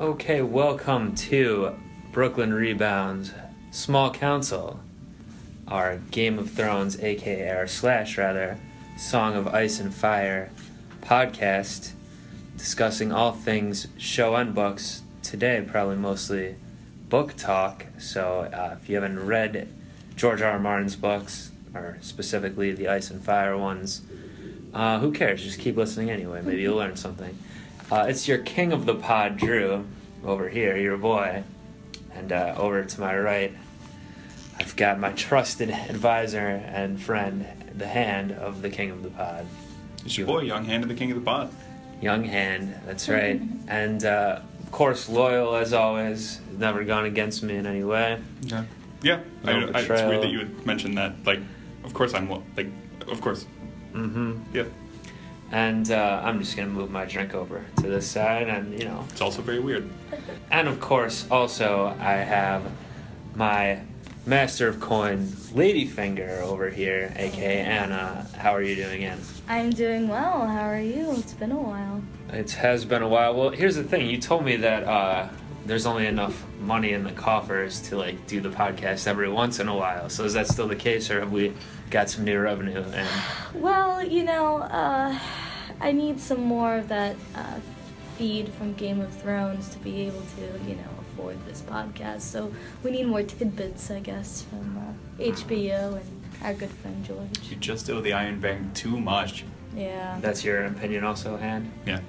Okay, welcome to Brooklyn Rebounds Small Council, our Game of Thrones, aka our slash rather, Song of Ice and Fire podcast, discussing all things show and books. Today, probably mostly book talk. So, uh, if you haven't read George R. R. Martin's books, or specifically the Ice and Fire ones, uh, who cares? Just keep listening anyway. Maybe you'll learn something. Uh, it's your king of the pod, Drew, over here, your boy. And uh, over to my right, I've got my trusted advisor and friend, the hand of the king of the pod. It's your boy, Young Hand of the King of the Pod. Young hand, that's right. and uh, of course, loyal as always, never gone against me in any way. Yeah. Yeah. No I, I, it's weird that you would mention that. Like, of course I'm, lo- like, of course. Mm-hmm. Yeah. And uh, I'm just gonna move my drink over to this side, and you know, It's also very weird. And of course, also, I have my master of coin, Ladyfinger, over here, aka Anna. How are you doing, Anna? I'm doing well. How are you? It's been a while. It has been a while. Well, here's the thing. You told me that uh, there's only enough money in the coffers to like do the podcast every once in a while. So is that still the case, or have we got some new revenue? And Well, you know, uh, I need some more of that uh, feed from Game of Thrones to be able to, you know, afford this podcast. So we need more tidbits, I guess, from uh, HBO and our good friend George. You just owe the Iron Bank too much. Yeah. that's your opinion, also, Han? Yeah.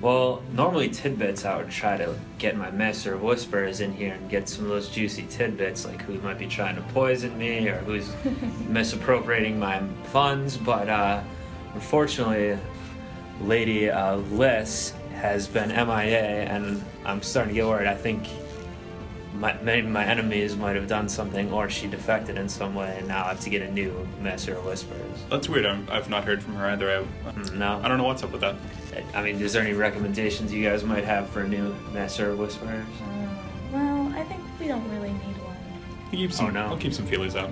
Well, normally tidbits, I would try to get my master of whispers in here and get some of those juicy tidbits, like who might be trying to poison me or who's misappropriating my funds. But uh, unfortunately, Lady uh, Liz has been MIA, and I'm starting to get worried. I think my, maybe my enemies might have done something, or she defected in some way, and now I have to get a new master of whispers. That's weird. I'm, I've not heard from her either. I, Mm, No, I don't know what's up with that. I mean, is there any recommendations you guys might have for a new Master of Whisperers? Uh, well, I think we don't really need one. I'll keep some, Oh, no. I'll keep some feelers out.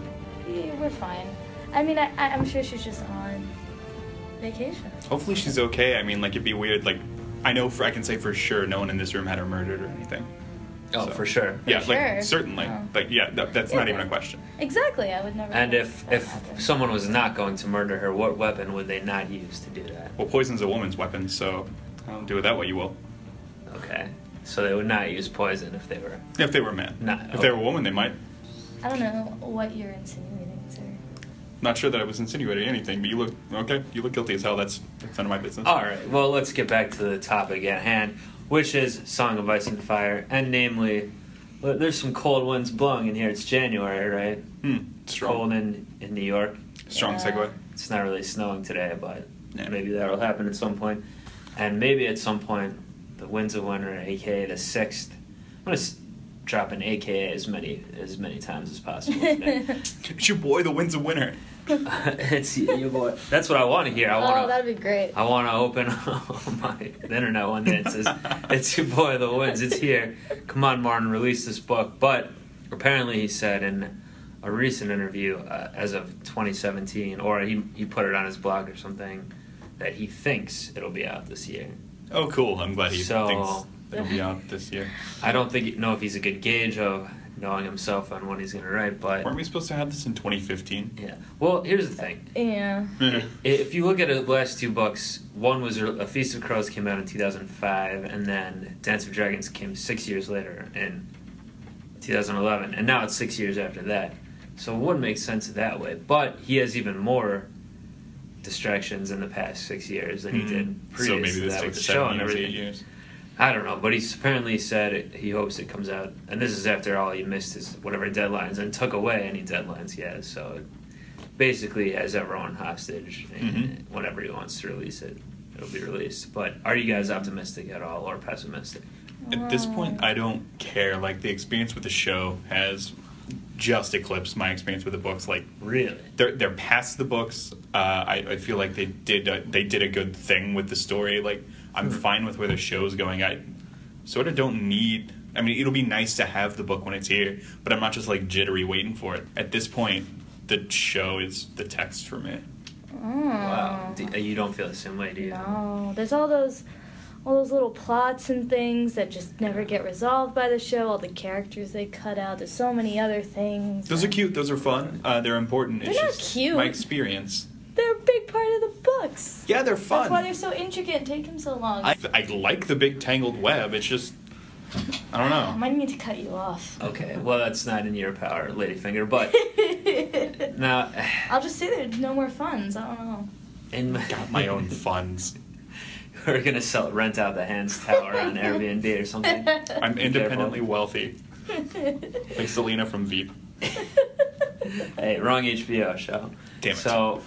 Yeah, we're fine. I mean, I, I- I'm sure she's just on vacation. Hopefully she's okay. I mean, like, it'd be weird. Like, I know for I can say for sure no one in this room had her murdered or anything. Oh, So- for sure. Yeah, sure. like certainly. Oh. Like, yeah, that, that's not even a question. Exactly, I would never. And let if if happen. someone was not going to murder her, what weapon would they not use to do that? Well, poison's a woman's weapon, so I'll do it that way. You will. Okay, so they would not use poison if they were. If they were men. man. Nah, if they were a woman, they might. I don't know what you're insinuating, sir. Not sure that I was insinuating anything, but you look okay. You look guilty as hell. That's that's none of my business. All right. Well, let's get back to the topic at hand, which is Song of Ice and Fire, and namely, there's some cold winds blowing in here. It's January, right? Hmm. It's Strong. cold in in New York. Strong Yeah. segue. It's not really snowing today, but Yeah. maybe that'll happen at some point. And maybe at some point, the Winds of Winter, aka the sixth. I'm gonna s- drop an AKA as many as many times as possible. Today. It's your boy, the wind's of winner. it's you boy. That's what I want to hear. I oh, want to. that'd be great. I want to open my the internet one day. It says, "It's your boy, the woods. It's here. Come on, Martin, release this book." But apparently, he said in a recent interview, uh, as of 2017, or he he put it on his blog or something, that he thinks it'll be out this year. Oh, cool. I'm glad he So- thinks it'll be out this year. I don't think know if he's a good gauge of knowing himself on when he's going to write, but Weren't we supposed to have this in 2015? yeah. Well, here's the thing. Yeah. If you look at the last two books, one was A Feast of Crows came out in 2005, and then Dance of Dragons came six years later in 2011, and now it's six years after that. So it wouldn't make sense that way. But he has even more distractions in the past six years than he did Mhm. previous So maybe to this that with takes the show seven and years, everything. eight years. I don't know, but he's apparently said it, he hopes it comes out, and this is after all he missed his whatever deadlines and took away any deadlines he has. So it basically has everyone hostage, and Mhm. whenever he wants to release it, it'll be released. But are you guys optimistic at all or pessimistic? At this point, I don't care. Like the experience with the show has just eclipsed my experience with the books. Like Really? they're they're past the books. Uh, I, I feel like they did a, they did a good thing with the story. Like I'm Hmm. fine with where the show's going. I sort of don't need. I mean, it'll be nice to have the book when it's here, but I'm not just like jittery waiting for it. At this point, the show is the text for me. Oh. Wow. Do, you don't feel the same way, do you? No, there's all those all those little plots and things that just never get resolved by the show. All the characters they cut out. There's so many other things. Those are cute. Those are fun. Uh, they're important. They're it's not just cute. My experience. They're a big part of the books. Yeah, they're fun. That's why they're so intricate and take them so long. I, I like the big tangled web. It's just I don't know. I know. might need to cut you off. Okay, well that's not in your power, Ladyfinger. But now, I'll just say there's no more funds. I don't know. in my, Got my own funds. we're gonna sell rent out the Hands Tower on Airbnb or something. I'm Be independently careful. wealthy, like Selina from Veep. Hey, wrong HBO show. Damn it. So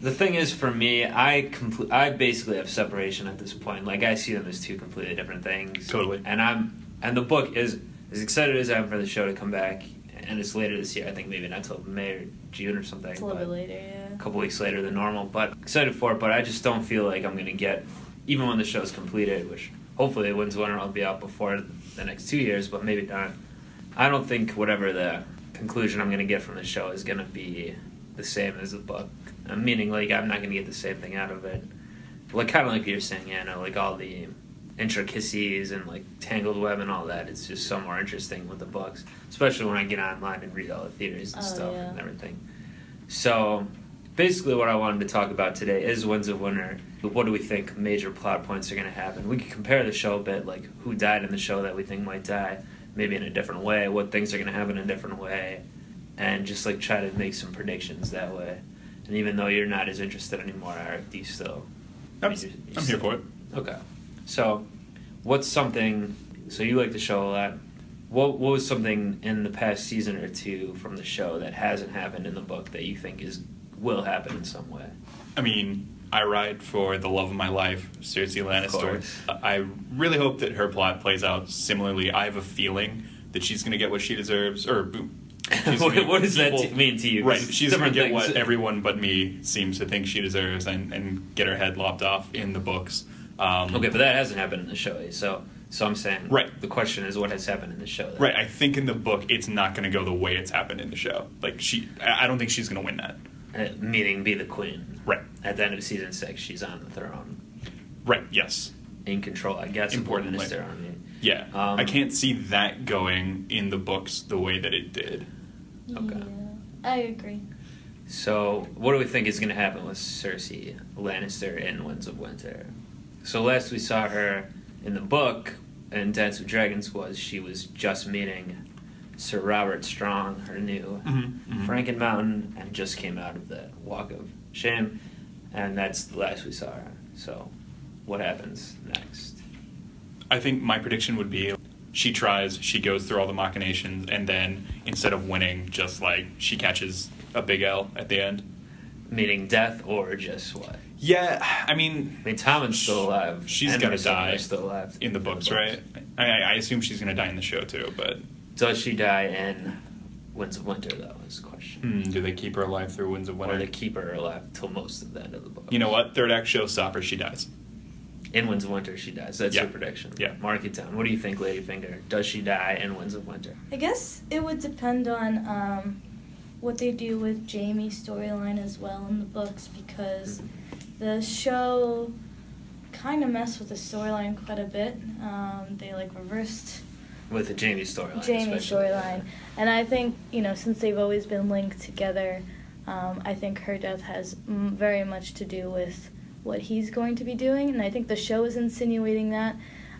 the thing is, for me, I complete. I basically have separation at this point. Like I see them as two completely different things. Totally. And I'm and the book is as excited as I am for the show to come back, and it's later this year. I think maybe not till May or June or something. It's a little bit later, yeah. a couple weeks later than normal. But excited for it. But I just don't feel like I'm gonna get even when the show's completed, which hopefully it Wins Winner will be out before the next two years, but maybe not. I don't think whatever the conclusion I'm gonna get from the show is gonna be the same as the book. Uh, meaning, like I'm not gonna get the same thing out of it. Like kind of like you're saying, no, like all the intricacies and like tangled web and all that. It's just so more interesting with the books, especially when I get online and read all the theories and Oh, stuff yeah. and everything. So, basically, what I wanted to talk about today is Winds of Winter. What do we think major plot points are going to happen? We could compare the show a bit, like who died in the show that we think might die, maybe in a different way, what things are going to happen in a different way, and just like try to make some predictions that way. And even though you're not as interested anymore, Eric, do you still? I I'm, mean, you're- you're I'm here for it. Okay. So, what's something? So you like the show a lot. What What was something in the past season or two from the show that hasn't happened in the book that you think is will happen in some way? I mean, I ride for the love of my life, Cersei Lannister. I really hope that her plot plays out similarly. I have a feeling that she's going to get what she deserves, or what, what does that people- mean to you? Right, she's going to get things. what everyone but me seems to think she deserves, and, and get her head lopped off in the books. Um, Okay, but that hasn't happened in the show. So, so I'm saying, Right. The question is, what has happened in the show? Right, I think in the book it's not going to go the way it's happened in the show. Like she, I don't think she's going to win that. Uh, meaning, be the queen. Right, At the end of season six, she's on the throne, right, yes, in control. I guess. of the Importantly. Lannister army. yeah. Um, I can't see that going in the books the way that it did. Okay. Yeah, I agree. So, what do we think is going to happen with Cersei Lannister in Winds of Winter? So, last we saw her in the book in Dance with Dragons was she was just meeting Sir Robert Strong, her new Mhm, mhm. Franken Mountain, and just came out of the Walk of Shame, and that's the last we saw her. So, what happens next? I think my prediction would be she tries, she goes through all the machinations, and then instead of winning, just like she catches a big L at the end. Meaning death or just what? Yeah, I mean, I mean, Tommen's still alive. She's and gonna die still alive in the books, right? I, I assume she's going to die in the show too, but Does she die in Winds of Winter, though, is the question. hmm, do they keep her alive through Winds of Winter? Or they keep her alive till most of the end of the book. You know what? Third act showstopper, she dies. In Winds of Winter, she dies. That's Yeah. your prediction. Yeah. Mark it down. What do you think, Ladyfinger? Does she die in Winds of Winter? I guess it would depend on um, what they do with Jaime's storyline as well in the books because the show kind of messed with the storyline quite a bit. Um, they like reversed With the Jaime storyline. Especially. storyline, and I think you know since they've always been linked together, um, I think her death has mm, very much to do with what he's going to be doing, and I think the show is insinuating that,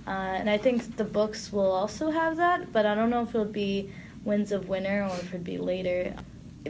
uh, and I think the books will also have that, but I don't know if it'll be Winds of Winter or if it'd be later,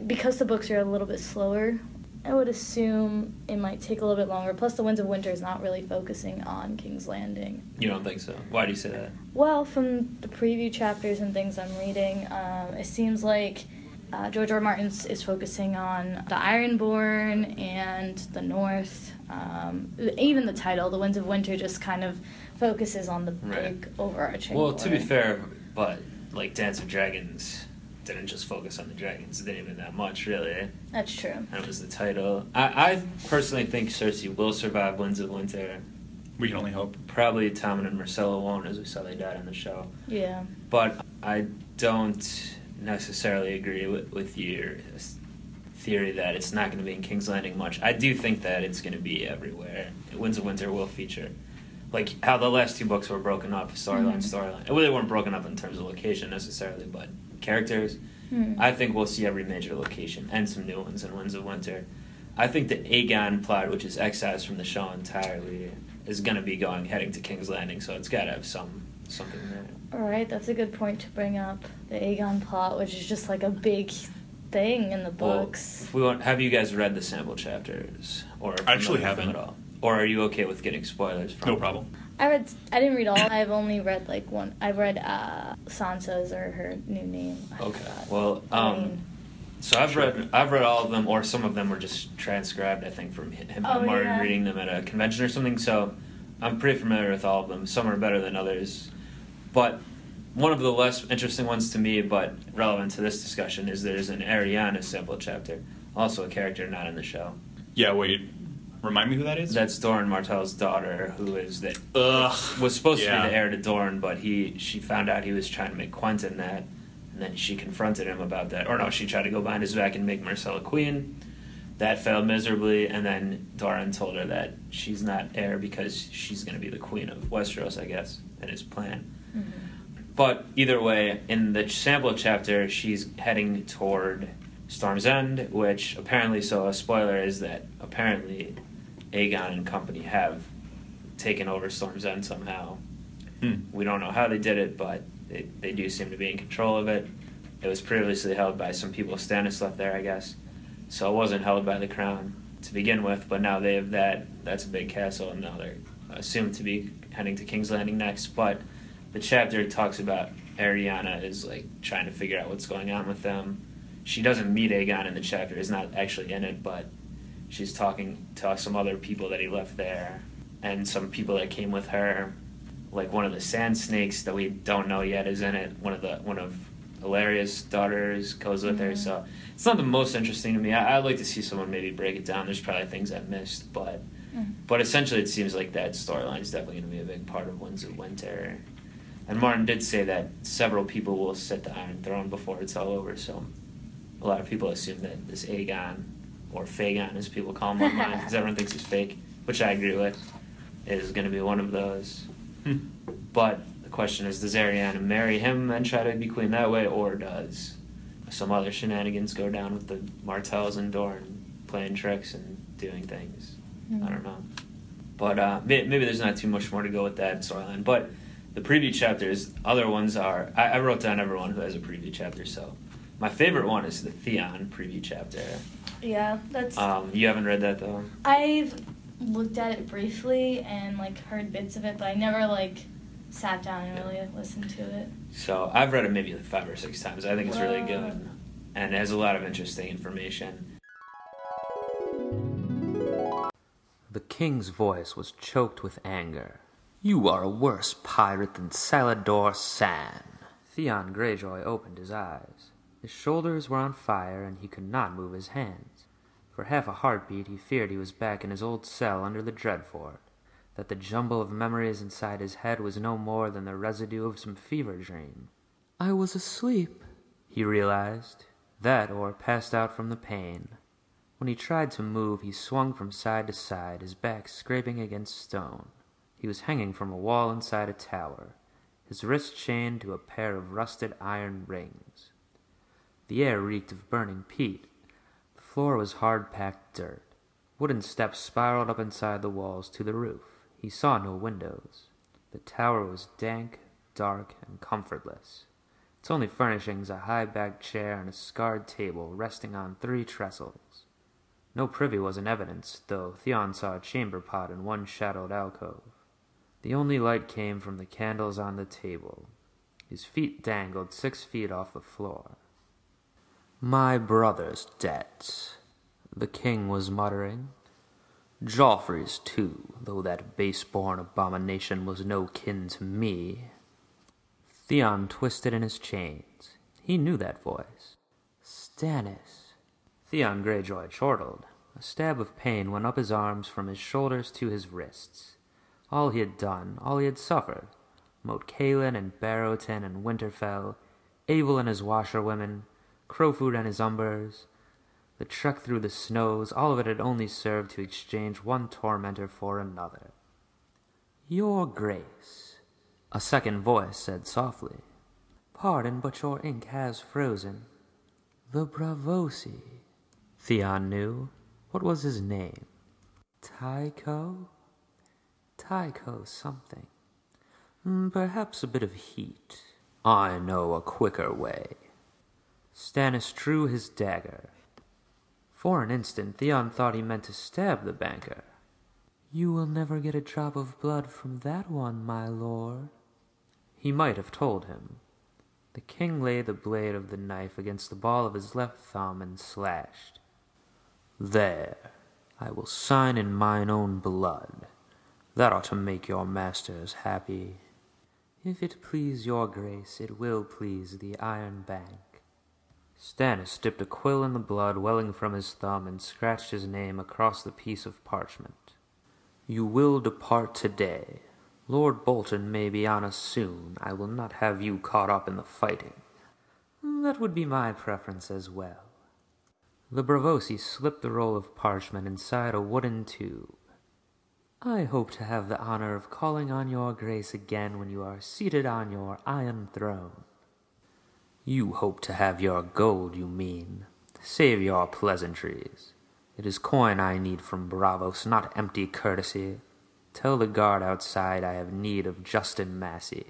because the books are a little bit slower. I would assume it might take a little bit longer. Plus, the Winds of Winter is not really focusing on King's Landing. You don't think so? Why do you say that? Well, from the preview chapters and things I'm reading, um, it seems like uh, George R. R. Martin is focusing on the Ironborn and the North. Um, even the title, The Winds of Winter, just kind of focuses on the Right. big overarching. Well, to be fair, but like Dance of Dragons didn't just focus on the dragons. It didn't even that much, really. that's true. And it was the title. I, I personally think Cersei will survive Winds of Winter. We can only hope. Probably Tommen and Myrcella won't, as we saw they died in the show. Yeah. But I don't necessarily agree with, with your theory that it's not going to be in King's Landing much. I do think that it's going to be everywhere. Winds of Winter will feature like how the last two books were broken up, storyline, Mhm. storyline. Well, they weren't broken up in terms of location necessarily, but characters. Hmm. I think we'll see every major location and some new ones in Winds of Winter. I think the Aegon plot, which is excised from the show entirely, is going to be going heading to King's Landing, so it's got to have some something there. All right, that's a good point to bring up. The Aegon plot, which is just like a big thing in the Well, books. if we want, have you guys read the sample chapters, or I actually familiar them haven't. at all, or are you okay with getting spoilers? From No them? Problem. I read. I didn't read all. I've only read like one. I've read uh, Sansa's or her new name. I Okay. forgot. Well, I um, mean, so I've read I've read all of them, or some of them were just transcribed. I think from him Oh, and Martin yeah. reading them at a convention or something. So I'm pretty familiar with all of them. Some are better than others, but one of the less interesting ones to me, but relevant to this discussion, is there's an Arianne sample chapter, also a character not in the show. Yeah, wait. Remind me who that is? That's Doran Martell's daughter, who is the Ugh. was supposed to be the heir to Doran, but he she found out he was trying to make Quentyn that, and then she confronted him about that. Or no, she tried to go behind his back and make Myrcella queen. That failed miserably, and then Doran told her that she's not heir because she's going to be the queen of Westeros, I guess, in his plan. mhm. But either way, in the sample chapter, she's heading toward Storm's End, which apparently, so a spoiler is that apparently Aegon and company have taken over Storm's End somehow. Hmm. We don't know how they did it, but they, they do seem to be in control of it. It was previously held by some people Stannis left there, I guess. So it wasn't held by the crown to begin with, but now they have that. That's a big castle, and now they're assumed to be heading to King's Landing next. But the chapter talks about Arianne is like trying to figure out what's going on with them. She doesn't meet Aegon in the chapter; is not actually in it, but she's talking to some other people that he left there, and some people that came with her. Like one of the sand snakes that we don't know yet is in it. One of the one of Ellaria's daughters goes with her, Mhm. so it's not the most interesting to me. I, I'd like to see someone maybe break it down. There's probably things I missed, but Mhm. but essentially, it seems like that storyline is definitely going to be a big part of Winds of Winter. And Martin did say that several people will sit the Iron Throne before it's all over. So a lot of people assume that this Aegon, or Fagon as people call him online, because everyone thinks he's fake, which I agree with, is going to be one of those. Hmm. But the question is, does Arianne marry him and try to be queen that way, or does some other shenanigans go down with the Martells and Dorne playing tricks and doing things? I don't know. But uh, may- maybe there's not too much more to go with that storyline. But the preview chapters, other ones are. I, I wrote down everyone who has a preview chapter. So my favorite one is the Theon preview chapter. Yeah, that's. Um, you haven't read that though. I've looked at it briefly and like heard bits of it, but I never like sat down and really listened to it. So I've read it maybe like five or six times. I think it's really good, and it has a lot of interesting information. The king's voice was choked with anger. You are a worse pirate than Salladhor Saan. Theon Greyjoy opened his eyes. His shoulders were on fire, and he could not move his hands. For half a heartbeat, he feared he was back in his old cell under the Dreadfort, that the jumble of memories inside his head was no more than the residue of some fever dream. I was asleep, he realized. That or passed out from the pain. When he tried to move, he swung from side to side, his back scraping against stone. He was hanging from a wall inside a tower, his wrist chained to a pair of rusted iron rings. The air reeked of burning peat. The floor was hard packed dirt. Wooden steps spiraled up inside the walls to the roof. He saw no windows. The tower was dank, dark, and comfortless. Its only furnishings a high backed chair and a scarred table resting on three trestles. No privy was in evidence, though Theon saw a chamber pot in one shadowed alcove. The only light came from the candles on the table. His feet dangled six feet off the floor. My brother's debts, the king was muttering. Joffrey's too, though that base-born abomination was no kin to me. Theon twisted in his chains. He knew that voice. Stannis. Theon Greyjoy chortled. A stab of pain went up his arms from his shoulders to his wrists. All he had done, all he had suffered, Moat Cailin and Barrowton and Winterfell, Abel and his washerwomen, Crowfood and his umbers, the trek through the snows, all of it had only served to exchange one tormentor for another. Your Grace. A second voice said softly, Pardon, but your ink has frozen. The Braavosi. Theon knew. What was his name? Tycho? Tycho something. Mm, Perhaps a bit of heat. I know a quicker way. Stannis drew his dagger. For an instant, Theon thought he meant to stab the banker. You will never get a drop of blood from that one, my lord. He might have told him. The king laid the blade of the knife against the ball of his left thumb and slashed. There, I will sign in mine own blood. That ought to make your masters happy. If it please your grace, it will please the Iron Bank. Stannis dipped a quill in the blood welling from his thumb and scratched his name across the piece of parchment. You will depart today. Lord Bolton may be on us soon. I will not have you caught up in the fighting. That would be my preference as well. The Braavosi slipped the roll of parchment inside a wooden tube. I hope to have the honor of calling on your grace again when you are seated on your iron throne. You hope to have your gold, you mean. Save your pleasantries. It is coin I need from Braavos, not empty courtesy. Tell the guard outside I have need of Justin Massey.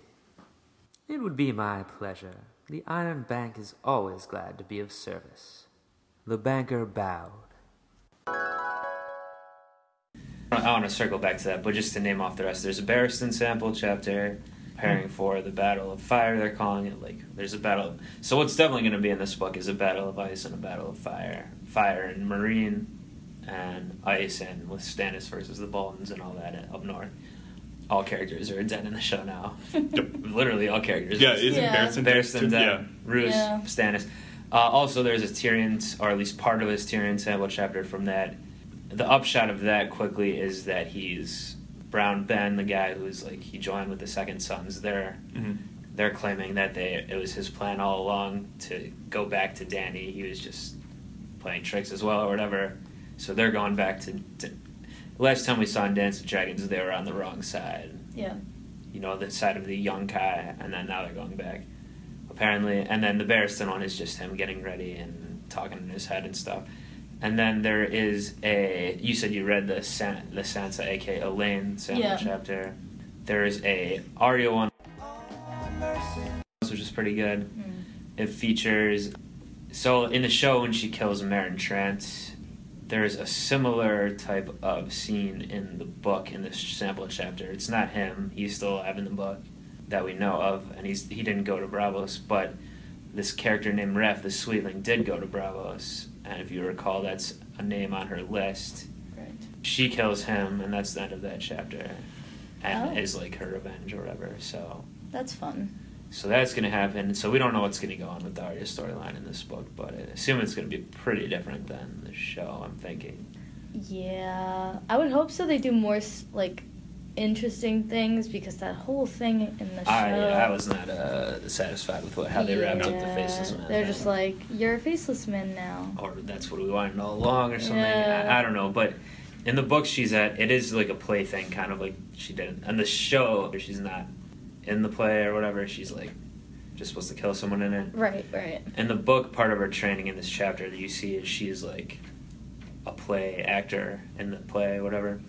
It would be my pleasure. The Iron Bank is always glad to be of service. The banker bowed. I want to circle back to that, but just to name off the rest, there's a Barristan sample chapter preparing for the Battle of Fire. They're calling it like there's a battle. So what's definitely going to be in this book is a Battle of Ice and a Battle of Fire. Fire and Meereen, and Ice, and with Stannis versus the Boltons and all that up north. All characters are dead in the show now. Literally all characters. Yeah, isn't Yeah. Barristan Barristan yeah. dead. Roose, Yeah. Stannis. Uh, also, there's a Tyrion, or at least part of his Tyrion sample chapter from that. The upshot of that quickly is that he's Brown Ben, the guy who's like he joined with the Second Sons. They're Mhm. they're claiming that they it was his plan all along to go back to Dany. He was just playing tricks as well or whatever. So they're going back to. to last time we saw in Dance with Dragons, they were on the wrong side Yeah. you know, the side of the Yunkai, and then now they're going back. Apparently, and then the Barristan one is just him getting ready and talking in his head and stuff. And then there is a. You said you read the San, the Sansa, aka Alayne sample Yeah. chapter. There is a Arya one, which is pretty good. Mm. It features. So in the show, when she kills Meryn Trant, there's a similar type of scene in the book in this sample chapter. It's not him; he's still alive in the book that we know of, and he's he didn't go to Braavos, but this character named Raff, the Sweetling, did go to Braavos, and if you recall, that's a name on her list. Right. She kills him, and that's the end of that chapter, and Oh. is like her revenge or whatever. So. That's fun. So that's going to happen. So we don't know what's going to go on with Arya storyline in this book, but I assume it's going to be pretty different than the show. I'm thinking. Yeah, I would hope so. They do more like interesting things because that whole thing in the show. I I was not uh, satisfied with what how they wrapped up the faceless man. They're just like you're a faceless man now. or that's what we wanted all along, or something. Yeah. I, I don't know, but in the book she's at, it is like a play thing, kind of like she did. And the show, she's not in the play or whatever. She's like just supposed to kill someone in it. Right, right. in the book part of her training in this chapter that you see is she's like a play actor in the play whatever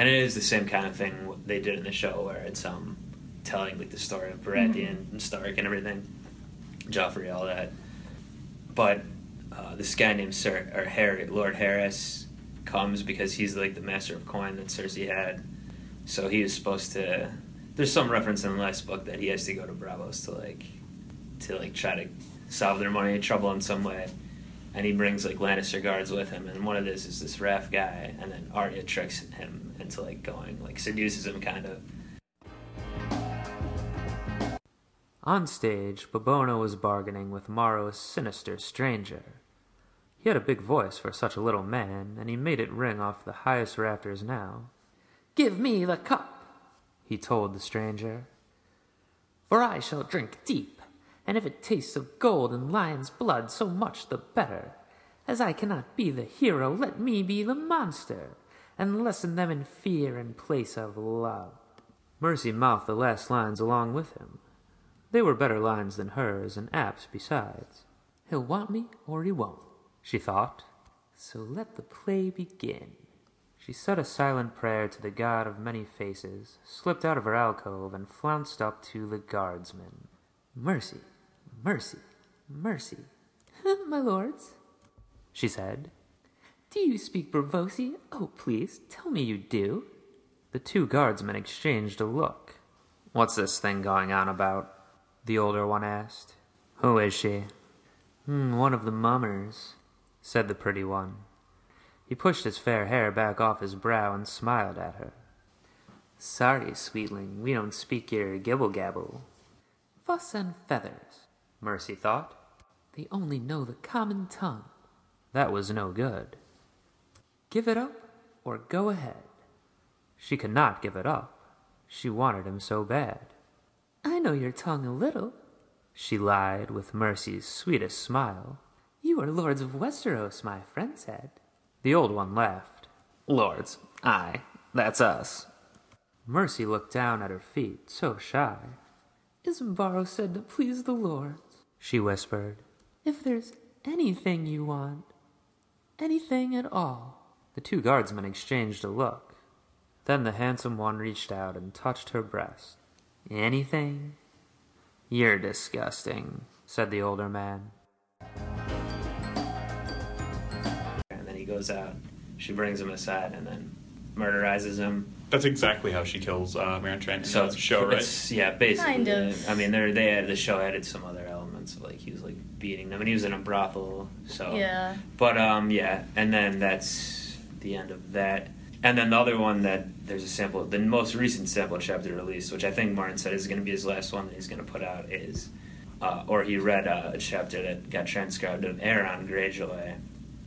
and it is the same kind of thing they did in the show where it's um telling like the story of Baratheon Mhm. and Stark and everything. Joffrey all that. But uh, this guy named Sir or Harry Lord Harys comes because he's like the master of coin that Cersei had. So he is supposed to there's some reference in the last book that he has to go to Braavos to like to like try to solve their money trouble in some way. And he brings like Lannister guards with him, and one of this is this Raff guy, and then Arya tricks him into like going, like seduces him kind of. On stage, Bobono was bargaining with Morrow's sinister stranger. He had a big voice for such a little man, and he made it ring off the highest rafters now. Give me the cup, he told the stranger, for I shall drink deep, and if it tastes of gold and lion's blood, so much the better. As I cannot be the hero, let me be the monster, and lessen them in fear in place of love. Mercy mouthed the last lines along with him. They were better lines than hers, and apt besides. He'll want me or he won't, she thought. So let the play begin. She said a silent prayer to the god of many faces, slipped out of her alcove, and flounced up to the guardsman. Mercy, mercy, mercy. My lords, she said. Do you speak Braavosi? Oh, please, tell me you do. The two guardsmen exchanged a look. What's this thing going on about? The older one asked. Who is she? Hmm, one of the mummers, said the pretty one. He pushed his fair hair back off his brow and smiled at her. Sorry, sweetling, we don't speak your gibble gabble. Fuss and feathers, Mercy thought. They only know the common tongue. That was no good. Give it up or go ahead. She could not give it up. She wanted him so bad. I know your tongue a little, she lied with Mercy's sweetest smile. You are lords of Westeros, my friend said. The old one laughed. Lords, aye, that's us. Mercy looked down at her feet, so shy. Izembaro said to please the lords, she whispered. If there's anything you want, anything at all. The two guardsmen exchanged a look. Then the handsome one reached out and touched her breast. Anything? You're disgusting, said the older man. And then he goes out. She brings him aside and then murderizes him. That's exactly how she kills uh, Meryn Trant in So the it's show, right? It's, yeah, basically. Kind of. I mean, there they had, the show added some other elements, like he was like beating them, and he was in a brothel. So Yeah. But um, yeah, and then that's the end of that. And then the other one that there's a sample, the most recent sample chapter released, which I think Martin said is going to be his last one that he's going to put out, is, uh, or he read uh, a chapter that got transcribed of Aeron Greyjoy,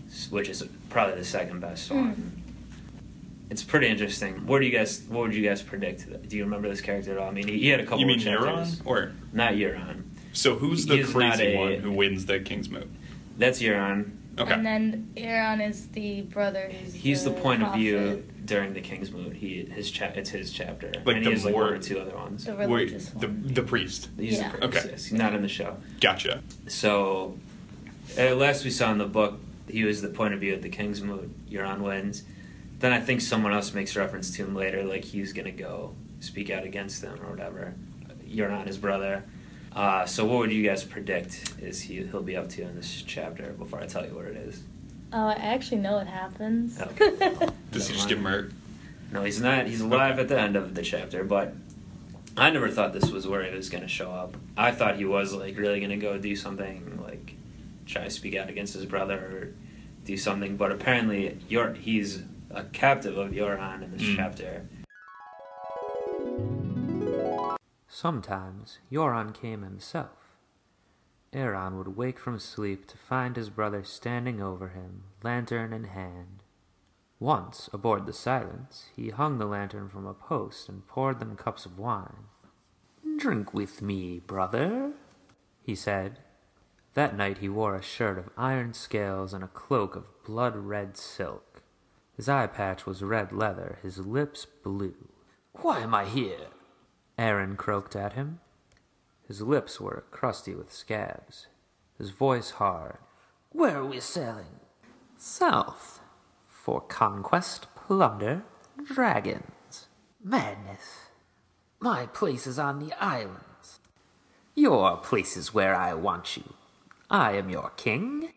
s- which is probably the second best Mm. one. It's pretty interesting. What do you guys? What would you guys predict? Do you remember this character at all? I mean, he, he had a couple. You mean of chapters. Euron? Or Not Euron. so who's the is not crazy a- one who wins the King's Moot? That's Euron. Okay. And then Aeron is the brother who's He's the point of view during the King's Moot. He his cha- it's his chapter. Like and the he has like more- one or two other ones. The Wait, religious the one. the priest. He's Yeah. the priest, Okay. yes. He's not in the show. Gotcha. So, at last we saw in the book, he was the point of view of the King's Moot. Euron wins. Then I think someone else makes reference to him later, like he's gonna go speak out against them or whatever. Euron, his brother. Uh, so, what would you guys predict is he he'll be up to in this chapter? Before I tell you what it is. Oh, I actually know what happens. Oh. Does he just get mind. murked? No, he's not. He's alive at the end of the chapter, but I never thought this was where he was going to show up. I thought he was like really going to go do something, like try to speak out against his brother or do something. But apparently, Yor- he's a captive of Euron in this Mm. chapter. Sometimes Euron came himself. Aeron would wake from sleep to find his brother standing over him, lantern in hand. Once, aboard the Silence, he hung the lantern from a post and poured them cups of wine. Drink with me, brother, he said. That night he wore a shirt of iron scales and a cloak of blood red silk. His eye patch was red leather, his lips blue. Why am I here? Aeron croaked at him. His lips were crusty with scabs, his voice hard. Where are we sailing? South. For conquest, plunder, dragons. Madness. My place is on the islands. Your place is where I want you. I am your king.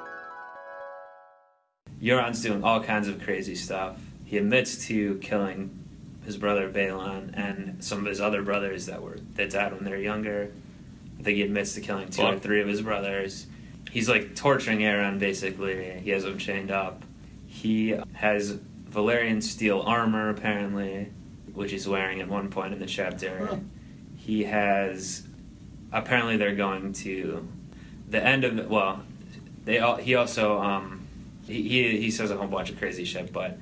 Euron's doing all kinds of crazy stuff. He admits to killing his brother Balon and some of his other brothers that were that died when they were younger. I think he admits to killing two or three of his brothers. He's like torturing Aeron basically. He has him chained up. He has Valyrian steel armor apparently, which he's wearing at one point in the chapter. Huh. He has apparently they're going to the end of the well they all, he also um, he, he he says a whole bunch of crazy shit, but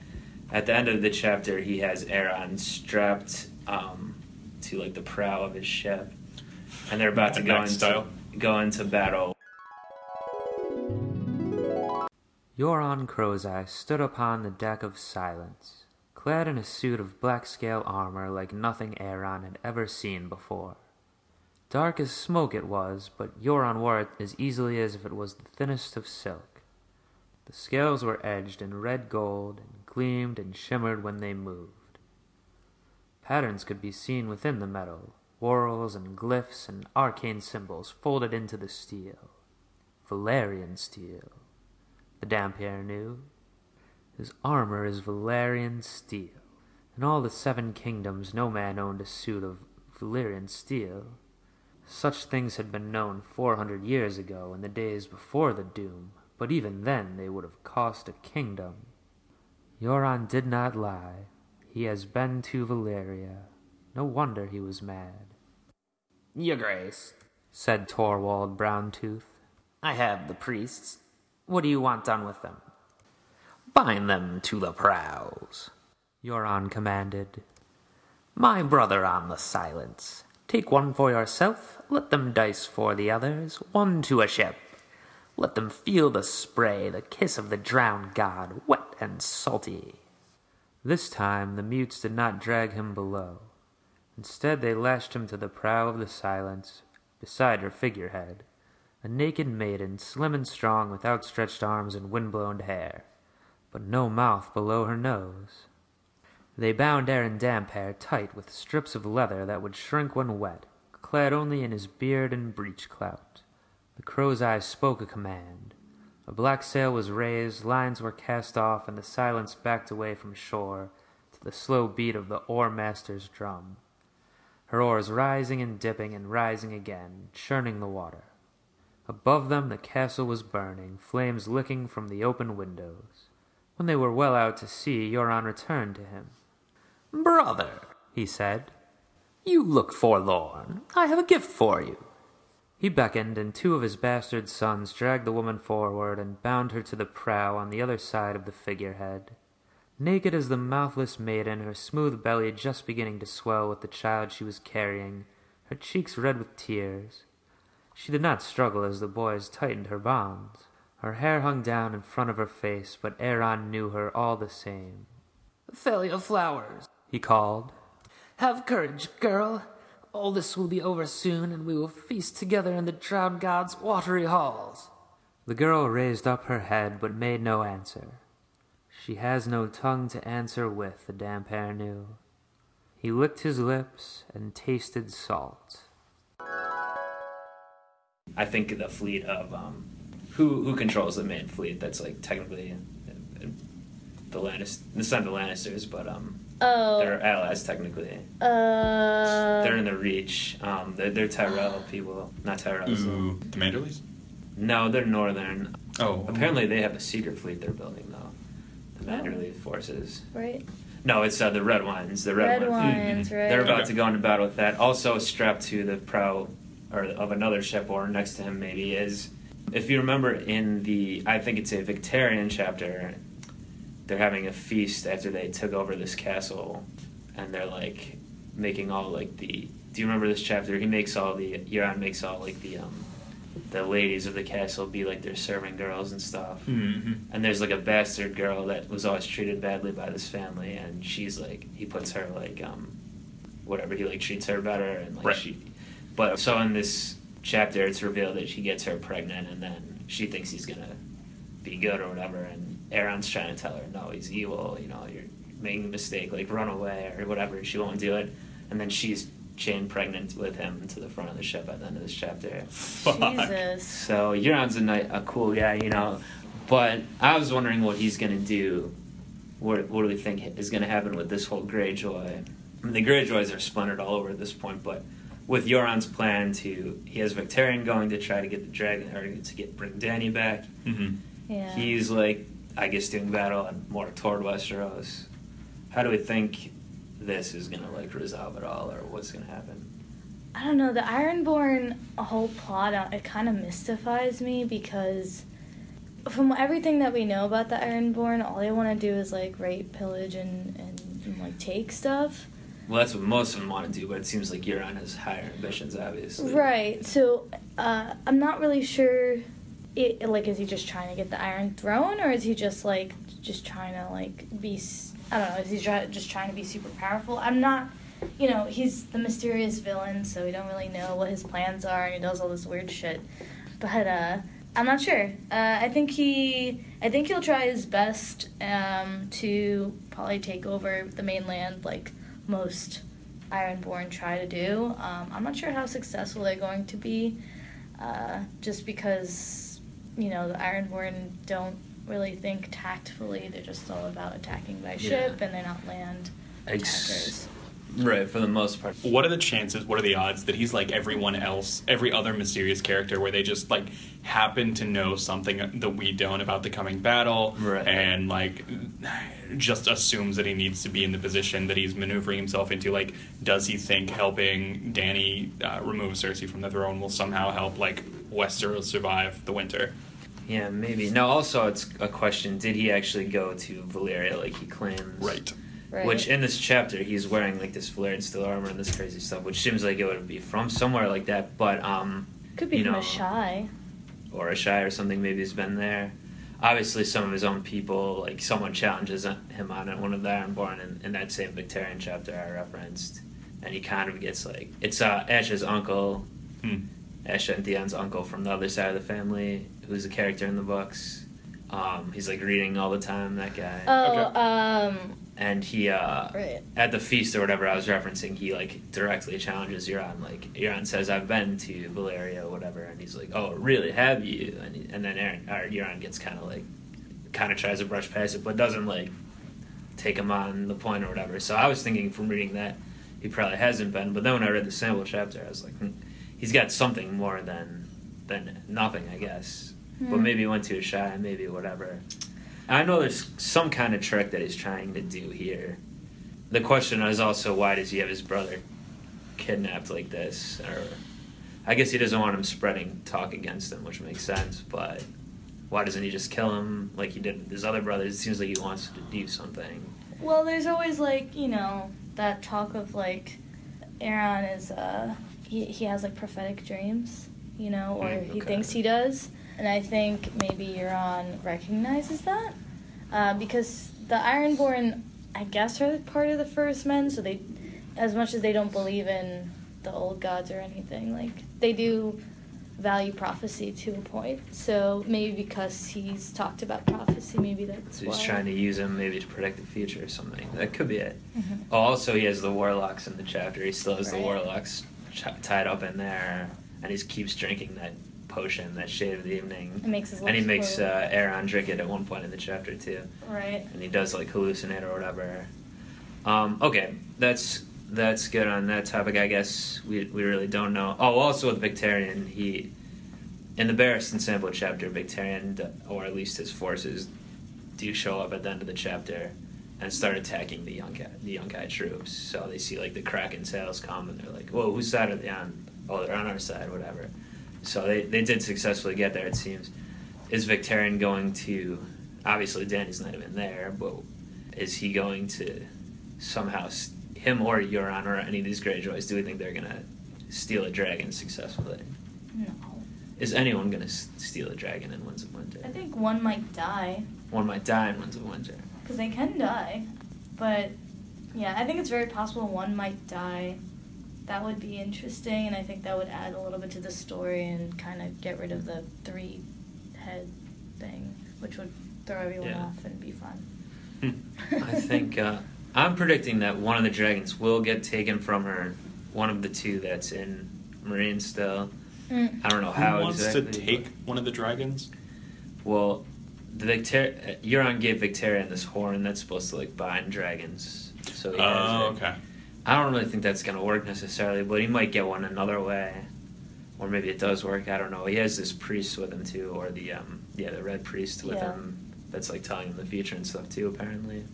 at the end of the chapter, he has Aeron strapped um, to like the prow of his ship, and they're about to go into style. go into battle. Euron Crowseye stood upon the deck of silence, clad in a suit of black scale armor like nothing Aeron had ever seen before. Dark as smoke it was, but Euron wore it as easily as if it was the thinnest of silk. The scales were edged in red gold and gleamed and shimmered when they moved. Patterns could be seen within the metal, whorls and glyphs and arcane symbols folded into the steel. Valyrian steel. The Damphair knew. His armor is Valyrian steel. In all the seven kingdoms no man owned a suit of Valyrian steel. Such things had been known four hundred years ago in the days before the doom, but even then they would have cost a kingdom. Euron did not lie. He has been to Valyria. No wonder he was mad. Your Grace, Said Torwold Browntooth. I have the priests. What do you want done with them? Bind them to the prows, Euron commanded. My brother on the silence. Take one for yourself, let them dice for the others, one to a ship. Let them feel the spray, the kiss of the drowned god, wet and salty. This time the mutes did not drag him below. Instead, they lashed him to the prow of the silence, beside her figurehead, a naked maiden, slim and strong, with outstretched arms and wind-blown hair, but no mouth below her nose. They bound Aeron Damphair tight with strips of leather that would shrink when wet, clad only in his beard and breech clout. The crow's eye spoke a command. A black sail was raised, lines were cast off, and the silence backed away from shore to the slow beat of the oar master's drum. Her oars rising and dipping and rising again, churning the water. Above them the castle was burning, flames licking from the open windows. When they were well out to sea, Euron returned to him. Brother, he said, you look forlorn. I have a gift for you. He beckoned, and two of his bastard sons dragged the woman forward and bound her to the prow on the other side of the figurehead. Naked as the mouthless maiden, her smooth belly just beginning to swell with the child she was carrying, her cheeks red with tears. She did not struggle as the boys tightened her bonds. Her hair hung down in front of her face, but Aeron knew her all the same. Falia Flowers, He called. have courage, girl. All this will be over soon, and we will feast together in the drowned god's watery halls. The girl raised up her head, but made no answer. She has no tongue to answer with, the Damphair knew. He licked his lips and tasted salt. I think the fleet of um, who who controls the main fleet. That's like technically uh, the Lannister. It's not the Lannisters, but um, Oh. they're allies technically. Uh. They're in the Reach. Um, they're, they're Tyrell people, not Tyrells. Ooh, the Manderleys? No, they're Northern. Oh, Apparently, they have a secret fleet they're building though. The Manderley forces. right. No, it's uh, the Red Ones. The Red, Red One- Wines, right. They're about Okay. to go into battle with that. Also strapped to the prow or of another ship or next to him maybe is if you remember in the I think it's a Victarion chapter, they're having a feast after they took over this castle and they're like making all like the do you remember this chapter? He makes all the Euron makes all like the um the ladies of the castle be like their serving girls and stuff hmm and there's like a bastard girl that was always treated badly by this family and she's like he puts her like um whatever he like treats her better and like Right. she but so in this chapter it's revealed that she gets her pregnant and then she thinks he's gonna be good or whatever and Aeron's trying to tell her no he's evil you know you're making a mistake like run away or whatever she won't do it and then she's chain pregnant with him to the front of the ship at the end of this chapter Jesus. so Euron's a, ni- a cool guy, you know. But I was wondering what he's gonna do. What, what do we think is gonna happen with this whole Greyjoy? I mean, the Greyjoys are splintered all over at this point, but with Euron's plan to, he has Victarion going to try to get the dragon or to get bring Dany back. hmm Yeah. He's like, I guess, doing battle and more toward Westeros. How do we think this is gonna like resolve it all, or what's gonna happen? I don't know. The Ironborn whole plot, uh, it kind of mystifies me because from everything that we know about the Ironborn, all they want to do is like rape, pillage, and, and, and like take stuff. Well, that's what most of them want to do, but it seems like Euron has higher ambitions, obviously. Right. So uh, I'm not really sure. It, like, is he just trying to get the Iron Throne, or is he just like just trying to like be? I don't know. Is he try, just trying to be super powerful? I'm not. You know, he's the mysterious villain, so we don't really know what his plans are, and he does all this weird shit. But uh, I'm not sure. Uh, I think he, I think he'll try his best um, to probably take over the mainland, like most Ironborn try to do. Um, I'm not sure how successful they're going to be, uh, just because you know the Ironborn don't really think tactfully. They're just all about attacking by ship, Yeah. and they're not land Ex- attackers. Right, for the most part. What are the chances? What are the odds that he's like everyone else, every other mysterious character, where they just like happen to know something that we don't about the coming battle, Right. and like just assumes that he needs to be in the position that he's maneuvering himself into? Like, does he think helping Dany uh, remove Cersei from the throne will somehow help like Westeros survive the winter? Yeah, maybe. No, also it's a question: Did he actually go to Valyria like he claims? Right. Right. Which in this chapter he's wearing like this Valyrian steel armor and this crazy stuff, which seems like it would be from somewhere like that. But um, could be you from know, Asshai. or Asshai or something. Maybe he's been there. Obviously, some of his own people, like someone challenges him on it. One of the Ironborn in, in that same Victarion chapter I referenced, and he kind of gets like it's uh, Ash's uncle, Hmm. Asha and Theon's uncle from the other side of the family, who's a character in the books. Um, he's like reading all the time. That guy, Oh, Okay. um, and he uh, right. at the feast or whatever I was referencing, he like directly challenges Euron. Like Euron says, "I've been to Valyria, or whatever," and he's like, "Oh, really? Have you?" And, he, and then Aeron, or Euron gets kind of like, kind of tries to brush past it, but doesn't like take him on the point or whatever. So I was thinking from reading that he probably hasn't been. But then when I read the sample chapter, I was like, hmm, he's got something more than than nothing, I guess. But Hmm. maybe he went to Asshai, maybe whatever. I know there's some kind of trick that he's trying to do here. The question is also why does he have his brother kidnapped like this? Or I guess he doesn't want him spreading talk against him, which makes sense. But why doesn't he just kill him like he did with his other brothers? It seems like he wants to do something. Well, there's always like you know that talk of like Aeron is uh he he has like prophetic dreams, you know, or Mm, he thinks he does, and I think maybe Euron recognizes that uh, because the Ironborn, I guess, are part of the First Men, so they, as much as they don't believe in the old gods or anything, like they do value prophecy to a point. So maybe because he's talked about prophecy, maybe that's So he's why. trying to use him maybe to predict the future or something. That could be it. Mhm. Oh, also, he has the warlocks in the chapter. He still has the warlocks tied up in there, and he keeps drinking that potion, that shade of the evening. It makes his and he makes uh, Aeron drink it at one point in the chapter too, Right. and he does like hallucinate or whatever. Um, okay, that's that's good on that topic. I guess we we really don't know. Oh, also with Victarion, he in the Barristan sample chapter, Victarion, or at least his forces, do show up at the end of the chapter and start attacking the Yunkai, the Yunkai troops. So they see like the Kraken sails come and they're like, "Whoa, whose side are they on? Oh, they're on our side, whatever." So they they did successfully get there. It seems. Is Victarion going to? Obviously, Dany's not even there, but is he going to somehow him or Euron or any of these Greyjoys? Do we think they're gonna steal a dragon successfully? No. Is anyone gonna steal a dragon in Winds of Winter? I think one might die One might die in Winds of Winter. Because they can die, but yeah, I think it's very possible one might die. That would be interesting, and I think that would add a little bit to the story and kind of get rid of the three head thing, which would throw everyone Yeah. off and be fun. Hmm. I think uh, I'm predicting that one of the dragons will get taken from her. One of the two that's in Meereen still. Mm. I don't know Who how wants exactly. to take one of the dragons? Well, the Victor- Euron gave Victarion this horn that's supposed to like bind dragons. So he has Oh, it. okay. I don't really think that's gonna work necessarily, but he might get one another way, or maybe it does work. I don't know. He has this priest with him too, or the um yeah the red priest with Yeah. him that's like telling him the future and stuff too apparently.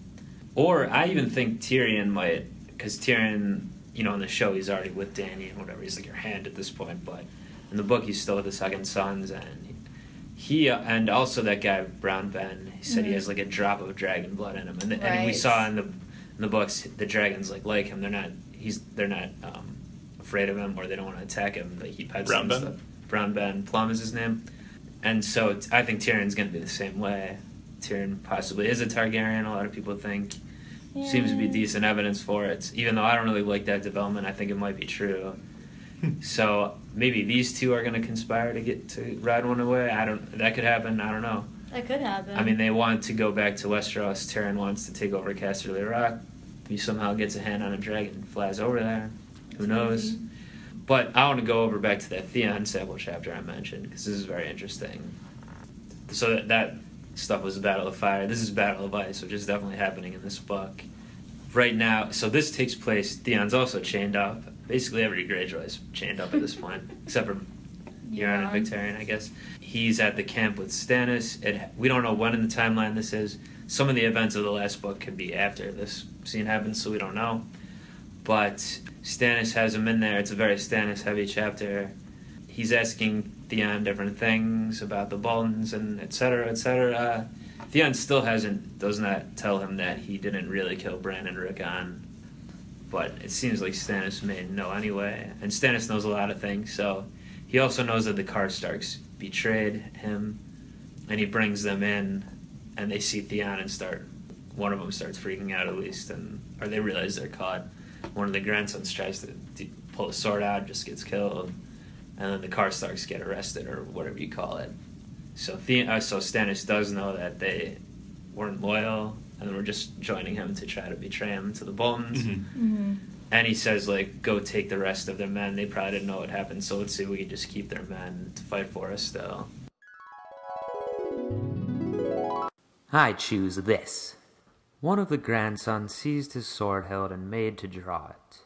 Or I even think Tyrion might, because Tyrion, you know, in the show he's already with Dany and whatever. He's like your hand at this point, but in the book he's still with the second sons and. He uh, and also that guy Brown Ben. He said he Mhm. has like a drop of dragon blood in him, and, and we saw in the in the books the dragons like like him. They're not he's they're not um, afraid of him or they don't want to attack him. Like he pets Brown them Ben? stuff. Brown Ben Plumm is his name, and so t- I think Tyrion's going to be the same way. Tyrion possibly is a Targaryen. A lot of people think, seems to be decent evidence for it. Even though I don't really like that development, I think it might be true. So maybe these two are going to conspire to get to ride one away. I don't. That could happen. I don't know. That could happen. I mean, they want to go back to Westeros. Tyrion wants to take over Casterly Rock. He somehow gets a hand on a dragon, and flies over there. Who knows? Maybe. But I want to go over back to that Theon sample chapter I mentioned because this is very interesting. So that, that stuff was Battle of Fire. This is Battle of Ice, which is definitely happening in this book. Right now, so this takes place. Theon's also chained up. Basically, every Greyjoy is chained up at this point, except for Euron and Victarion, I guess. He's at the camp with Stannis. It, we don't know when in the timeline this is. Some of the events of the last book could be after this scene happens, so we don't know. But Stannis has him in there. It's a very Stannis heavy chapter. He's asking Theon different things about the Boltons and et cetera, et cetera. Theon still hasn't, does not tell him that he didn't really kill Bran and Rickon. But it seems like Stannis may know anyway. And Stannis knows a lot of things, so he also knows that the Karstarks betrayed him. And he brings them in, and they see Theon and start. One of them starts freaking out at least, and or they realize they're caught. One of the grandsons tries to d- pull a sword out, just gets killed, and then the Karstarks get arrested or whatever you call it. So the- uh, so Stannis does know that they weren't loyal and we're just joining him to try to betray him to the Boltons. Mhm. hmm And he says like, "Go take the rest of their men. They probably didn't know what happened, so let's see if we can just keep their men to fight for us still." I choose this. One of the grandsons seized his sword hilt and made to draw it.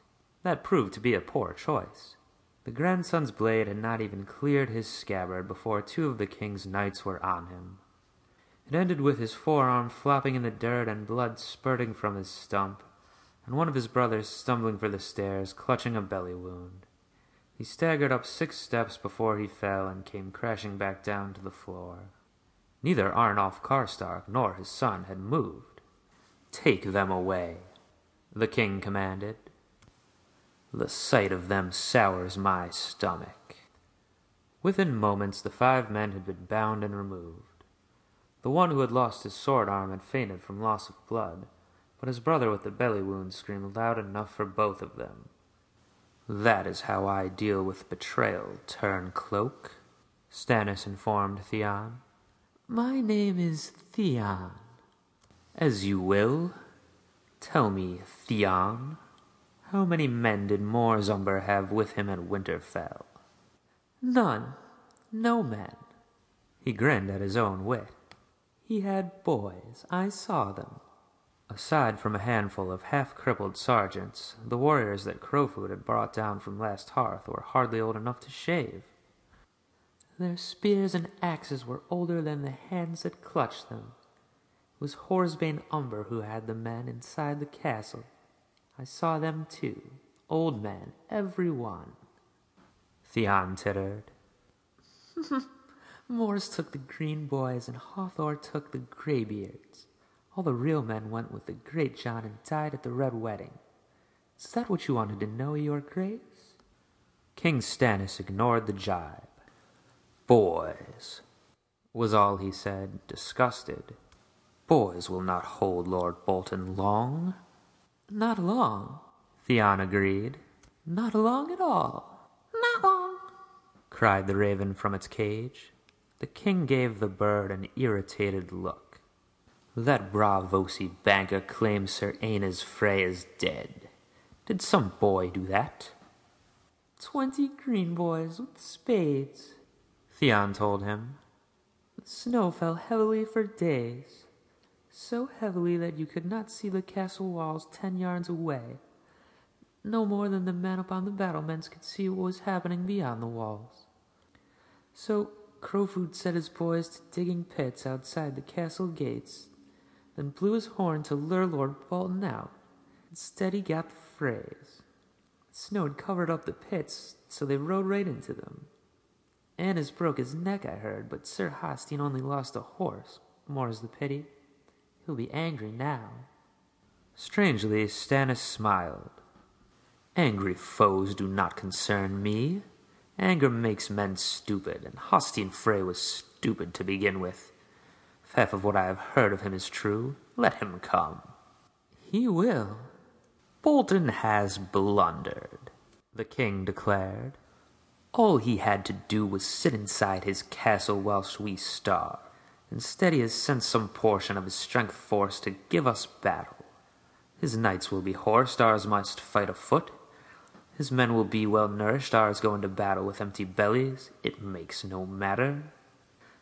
That proved to be a poor choice. The grandson's blade had not even cleared his scabbard before two of the king's knights were on him. It ended with his forearm flapping in the dirt and blood spurting from his stump, and one of his brothers stumbling for the stairs, clutching a belly wound. He staggered up six steps before he fell and came crashing back down to the floor. Neither Arnulf Karstark nor his son had moved. Take them away, the king commanded. The sight of them sours my stomach. Within moments, the five men had been bound and removed. The one who had lost his sword arm had fainted from loss of blood, but his brother with the belly wound screamed loud enough for both of them. That is how I deal with betrayal, turn cloak, Stannis informed Theon. My name is Theon. As you will. Tell me, Theon, how many men did Mors Umber have with him at Winterfell? None. No men. He grinned at his own wit. He had boys. I saw them. Aside from a handful of half crippled sergeants, the warriors that Crowfoot had brought down from last hearth were hardly old enough to shave. Their spears and axes were older than the hands that clutched them. It was Whoresbane Umber who had the men inside the castle. I saw them too, old men, every one. Theon tittered. Mors took the green boys and Hawthor took the graybeards. All the real men went with the Greatjon and died at the red wedding. Is that what you wanted to know, your grace? King Stannis ignored the jibe. Boys, was all he said, disgusted. Boys will not hold Lord Bolton long. Not long, Theon agreed. Not long at all. Not long, cried the raven from its cage. The king gave the bird an irritated look. That Braavosi banker claims Sir Aenys Frey is dead. Did some boy do that? Twenty green boys with spades, Theon told him. The snow fell heavily for days, so heavily that you could not see the castle walls ten yards away. No more than the men upon the battlements could see what was happening beyond the walls. So Crowfoot set his boys to digging pits outside the castle gates, then blew his horn to lure Lord Bolton out. Instead, he got the Freys. Snow had covered up the pits, so they rode right into them. Aenys broke his neck, I heard, but Sir Hosteen only lost a horse. More's the pity. He'll be angry now. Strangely, Stannis smiled. Angry foes do not concern me. Anger makes men stupid, and Hosteen Frey was stupid to begin with. If half of what I have heard of him is true, let him come. he will. Bolton has blundered, the king declared. All he had to do was sit inside his castle whilst we starve. Instead, he has sent some portion of his strength force to give us battle. His knights will be horsed, ours must fight afoot. His men will be well nourished, ours go into battle with empty bellies. It makes no matter.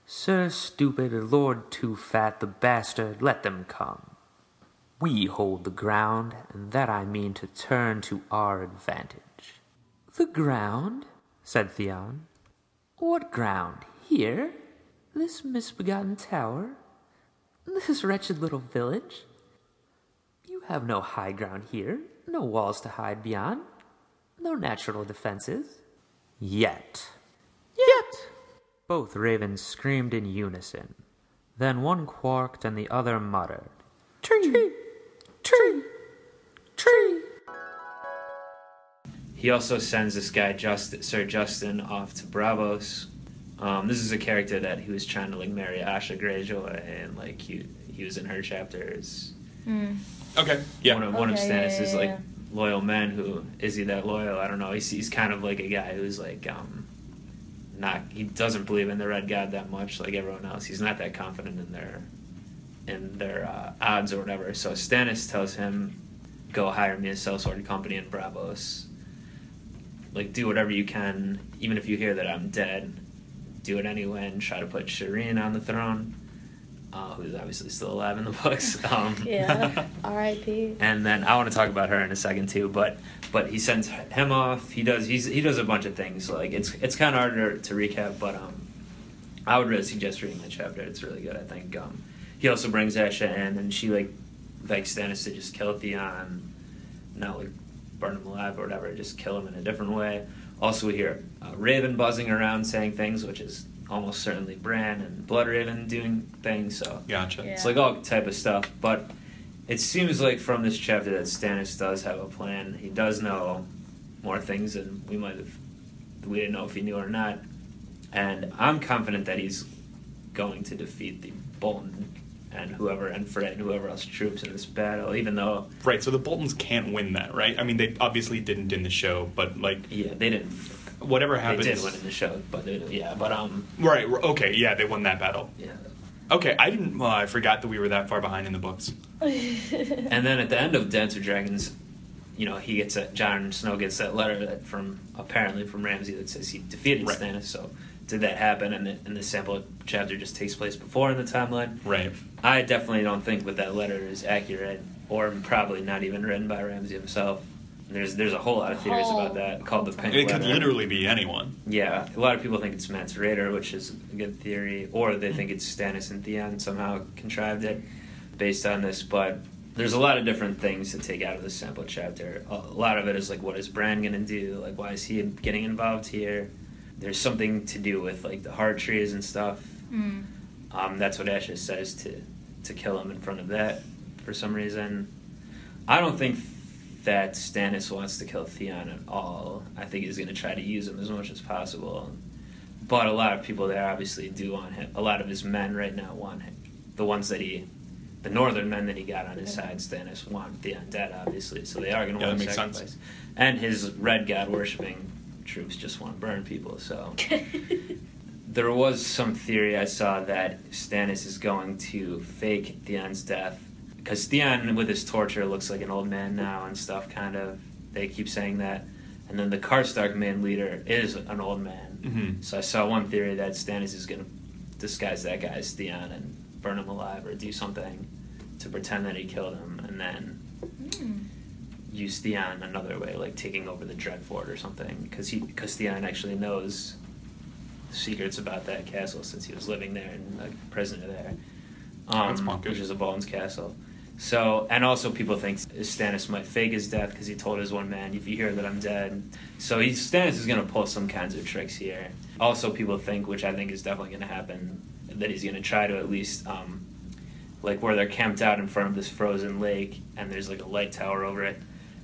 Sir Stupid, Lord Too Fat, the bastard, let them come. We hold the ground, and that I mean to turn to our advantage. The ground? said Theon. What ground? Here? This misbegotten tower? This wretched little village? You have no high ground here, no walls to hide beyond, no natural defenses. Yet. Yet! Both ravens screamed in unison. Then one quarked and the other muttered, Tree! Tree! Tree! Tree! He also sends this guy, Just, Sir Justin, off to Braavos. Um, this is a character that he was trying to like marry Asha Greyjoy, and like he he was in her chapters. Okay. Yeah. One of one of Okay, yeah, Stannis' yeah, like yeah. Loyal men. Who is he that loyal? I don't know. He's he's kind of like a guy who's like um, not he doesn't believe in the Red God that much like everyone else. He's not that confident in their in their uh, odds or whatever. So Stannis tells him, "Go hire me a sellsword company in Braavos. Like do whatever you can, even if you hear that I'm dead. Do it anyway and try to put Shireen on the throne." Uh, who's obviously still alive in the books. Um, Yeah. R.I.P. and then I want to talk about her in a second too. But but he sends him off. He does he's he does a bunch of things. Like it's it's kind of harder to recap, but um, I would really suggest reading the chapter. It's really good. I think. Um, he also brings Asha in, and she like begs Stannis to just kill Theon, not like burn him alive or whatever. Just kill him in a different way. Also, we hear uh, Raven buzzing around saying things, which is almost certainly Bran and Blood Raven doing things. So Gotcha. Yeah. it's like all type of stuff, but it seems like from this chapter that Stannis does have a plan. He does know more things than we might have. We didn't know if he knew or not, and I'm confident that he's going to defeat the Bolton and whoever and Fred and whoever else troops in this battle. Even though, Right. So the Boltons can't win that, right? I mean, they obviously didn't in the show, but like yeah, they didn't. Whatever happens. They did win in the show, but yeah, but um, Right. Okay. Yeah, they won that battle. yeah. Okay. I didn't. Well, I forgot that we were that far behind in the books. And then at the end of Dance of Dragons, you know, he gets that Jon Snow gets that letter that from apparently from Ramsay that says he defeated Right. Stannis. So did that happen? And the, and the sample chapter just takes place before in the timeline. Right. I definitely don't think that that letter is accurate, or probably not even written by Ramsay himself. There's there's a whole lot of theories Whole- about that called the pink It could letter. literally be anyone. Yeah, a lot of people think it's Mance Rayder, which is a good theory, or they think it's Stannis and Theon somehow contrived it based on this. But there's a lot of different things to take out of this sample chapter. A lot of it is like, what is Bran gonna do? Like, why is he getting involved here? There's something to do with like the heart trees and stuff. Mm. Um, that's what Ashes says to to kill him in front of that for some reason. I don't think that Stannis wants to kill Theon at all. I think he's going to try to use him as much as possible. But a lot of people there obviously do want him. A lot of his men right now want him. The ones that he, the northern men that he got on his side, Stannis want Theon dead, obviously. So they are going to Yeah, want to makes sense. sacrifice. And his red god worshipping troops just want to burn people. So there was some theory I saw that Stannis is going to fake Theon's death because Theon, with his torture, looks like an old man now and stuff. Kind of, they keep saying that, and then the Karstark main leader is an old man. Mhm. So I saw one theory that Stannis is going to disguise that guy as Theon and burn him alive or do something to pretend that he killed him, and then Mm. use Theon another way, like taking over the Dreadfort or something, because he because Theon actually knows secrets about that castle since he was living there and a prisoner there, um, That's bonkers. which is a Bones castle. So, and also people think Stannis might fake his death because he told his one man, "If you hear that I'm dead," so he Stannis is going to pull some kinds of tricks here. Also, people think, which I think is definitely going to happen, that he's going to try to at least. Um, like where they're camped out in front of this frozen lake and there's like a light tower over it.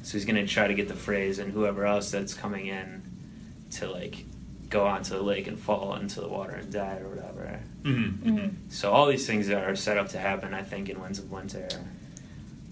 So he's gonna try to get the Freys and whoever else that's coming in to like go onto the lake and fall into the water and die or whatever. Mhm. Mm. So all these things are set up to happen, I think, in Winds of Winter.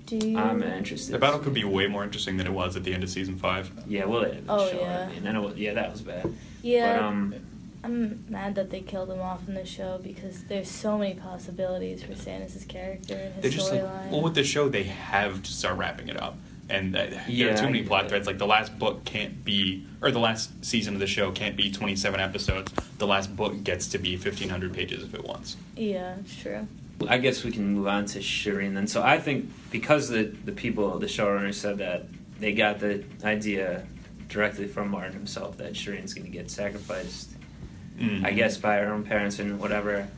Do you? I'm interested. The battle could be way more interesting than it was at the end of season five. Yeah, well, they didn't Oh, show yeah. it. I mean, and it was, yeah, that was bad. Yeah. But um, I'm mad that they killed him off in the show because there's so many possibilities for Stannis' character and They're his just like, storyline. well, with the show, they have to start wrapping it up. And that, there are too many plot it. threads. Like the last book can't be, or the last season of the show can't be 27 episodes. The last book gets to be 1,500 pages if it wants. yeah, it's true. I guess we can move on to Shireen then. So I think because the the people, the showrunners said that they got the idea directly from Martin himself that Shireen's going to get sacrificed. Mm. I guess by her own parents and whatever.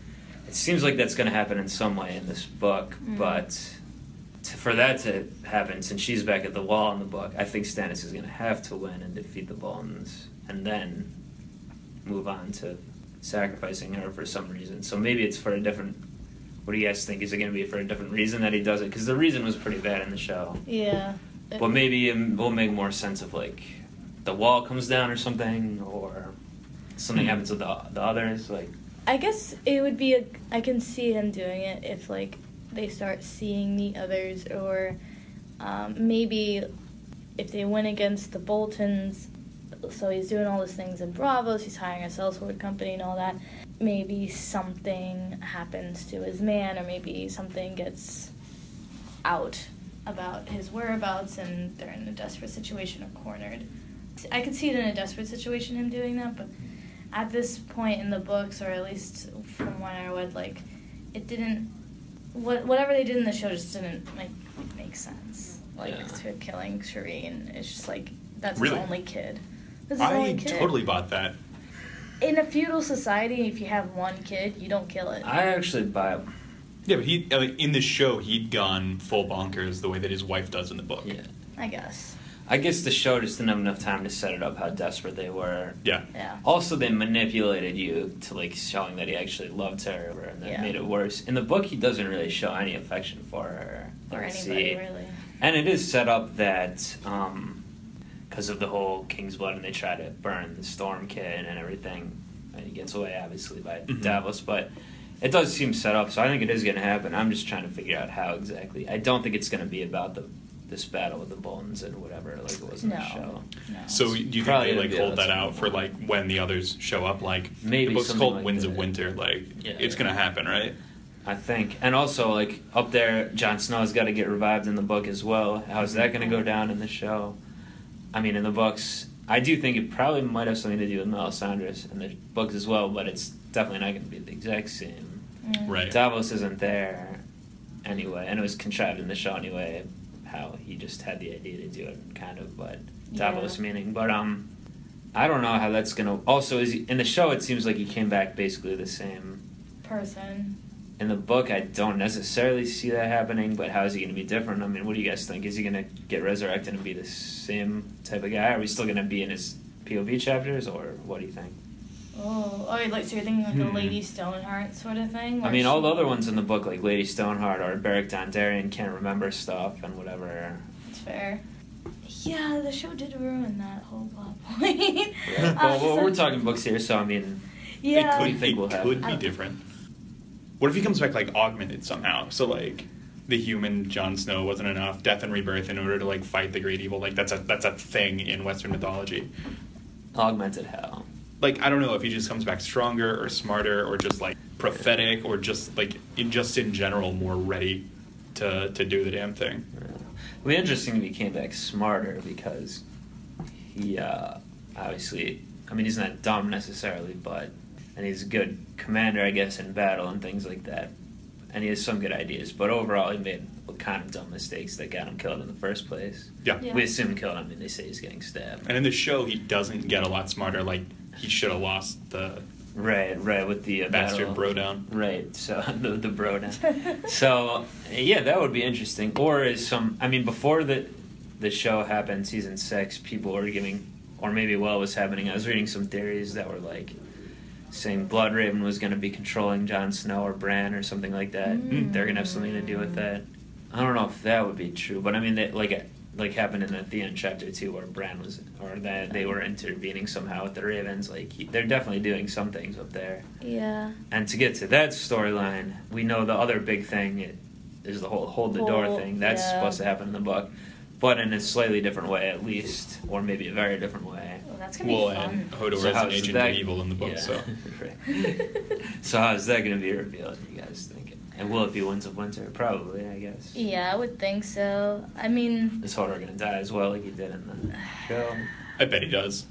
It seems like that's going to happen in some way in this book, Mm. but to, for that to happen, since she's back at the wall in the book, I think Stannis is going to have to win and defeat the Boltons, and then move on to sacrificing her for some reason. So maybe it's for a different. What do you guys think? Is it going to be for a different reason that he does it? Because the reason was pretty bad in the show. Yeah. But maybe it will make more sense if like the wall comes down or something, or something happens with the, the others. Like I guess it would be a. I can see him doing it if like they start seeing the others, or um, maybe if they win against the Boltons. So he's doing all these things in Braavos. He's hiring a sellsword company and all that. Maybe something happens to his man, or maybe something gets out about his whereabouts, and they're in a desperate situation or cornered. I could see it in a desperate situation him doing that, but at this point in the books, or at least from when I read, like it didn't. What whatever they did in the show just didn't like make sense. Like Yeah. to killing Shireen, it's just like that's Really? his only kid. That's his I only kid. totally bought that. In a feudal society, if you have one kid, you don't kill it. I actually buy. Yeah, but he in the show he'd gone full bonkers the way that his wife does in the book. Yeah, I guess. I guess the show just didn't have enough time to set it up how desperate they were. Yeah. Yeah. Also, they manipulated you to like showing that he actually loved her, and that Yeah. made it worse. In the book, he doesn't really show any affection for her Or You anybody see- really. And it is set up that because of the whole King's Blood, and they try to burn the Storm Kid and everything, and he gets away obviously by Mhm. Davos, but. It does seem set up, so I think it is going to happen. I'm just trying to figure out how exactly. I don't think it's going to be about the this battle with the bones and whatever, like it was in No. the show. No. So do you think Probably they like be hold about that out for like when the others show up? Like Maybe the book's something called like Winds of that. Winter. Like Yeah. it's gonna happen, right? I think, and also like up there, Jon Snow's got to get revived in the book as well. How's that going to go down in the show? I mean, in the books, I do think it probably might have something to do with Melisandre in the books as well, but it's definitely not going to be the exact same. Mm. Right. Davos isn't there anyway, and it was contrived in the show anyway. How he just had the idea to do it, kind of, but Davos Yeah. meaning, but um, I don't know how that's gonna. Also, is he, in the show, it seems like he came back basically the same. Person. In the book, I don't necessarily see that happening, but how is he going to be different? I mean, what do you guys think? Is he going to get resurrected and be the same type of guy? Are we still going to be in his POV chapters, or what do you think? Oh, oh, like so you're thinking like a Hmm. Lady Stoneheart sort of thing? I where mean, all the other ones in the book, like Lady Stoneheart or Beric Dondarrion, can't remember stuff and whatever. It's fair. Yeah, the show did ruin that whole plot point. well, Uh, well, we're talking books here, so I mean, Yeah. It could, you think it will could happen? be different. What if he comes back like augmented somehow? So like the human Jon Snow wasn't enough. Death and rebirth in order to like fight the great evil. Like that's a that's a thing in Western mythology. augmented hell. Like I don't know if he just comes back stronger or smarter or just like prophetic or just like in just in general more ready to to do the damn thing. It'd be interesting if he came back smarter because he uh, obviously, I mean, he's not dumb necessarily, but and he's a good commander, I guess, in battle and things like that. And he has some good ideas, but overall, he made kind of dumb mistakes that got him killed in the first place. Yeah. Yeah. We assume killed him, and they say he's getting stabbed. And in the show, he doesn't get a lot smarter. Like he should have lost the Right, right, with the uh, bastard battle. bro down. Right, so the the bro down. so yeah, that would be interesting. Or is some? I mean, before the the show happened, season six, people were giving, or maybe while it was happening, I was reading some theories that were like saying Bloodraven was going to be controlling Jon Snow or Bran or something like that. Mm. They're going to have something to do with that. I don't know if that would be true, but I mean, that like like happened in the end chapter two, where Bran was, or that they were intervening somehow with the Ravens. Like he, they're definitely doing some things up there. Yeah. And to get to that storyline, we know the other big thing there's the whole hold the door Whole- thing. That's yeah. supposed to happen in the book, but in a slightly different way, at least, or maybe a very different way. Well, that's gonna Well, be fun. and Hodor So is an how's agent that- of evil in the book, yeah, so so how's that going to be revealed? You guys think? And will it be Winds of Winter? Probably, I guess. yeah, I would think so. I mean, Is Hodor going to die as well, like he did in the show? I bet he does.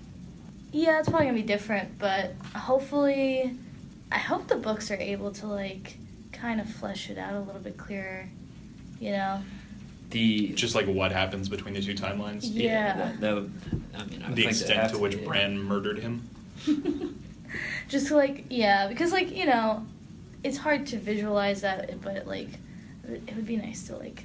yeah, it's probably gonna be different, but hopefully, I hope the books are able to like kind of flesh it out a little bit clearer. You know? The Just like what happens between the two timelines. Yeah. that, that would, I mean, I The think that'd have extent to which be- Bran murdered him. Just like yeah, because like you know, it's hard to visualize that, but like it would be nice to like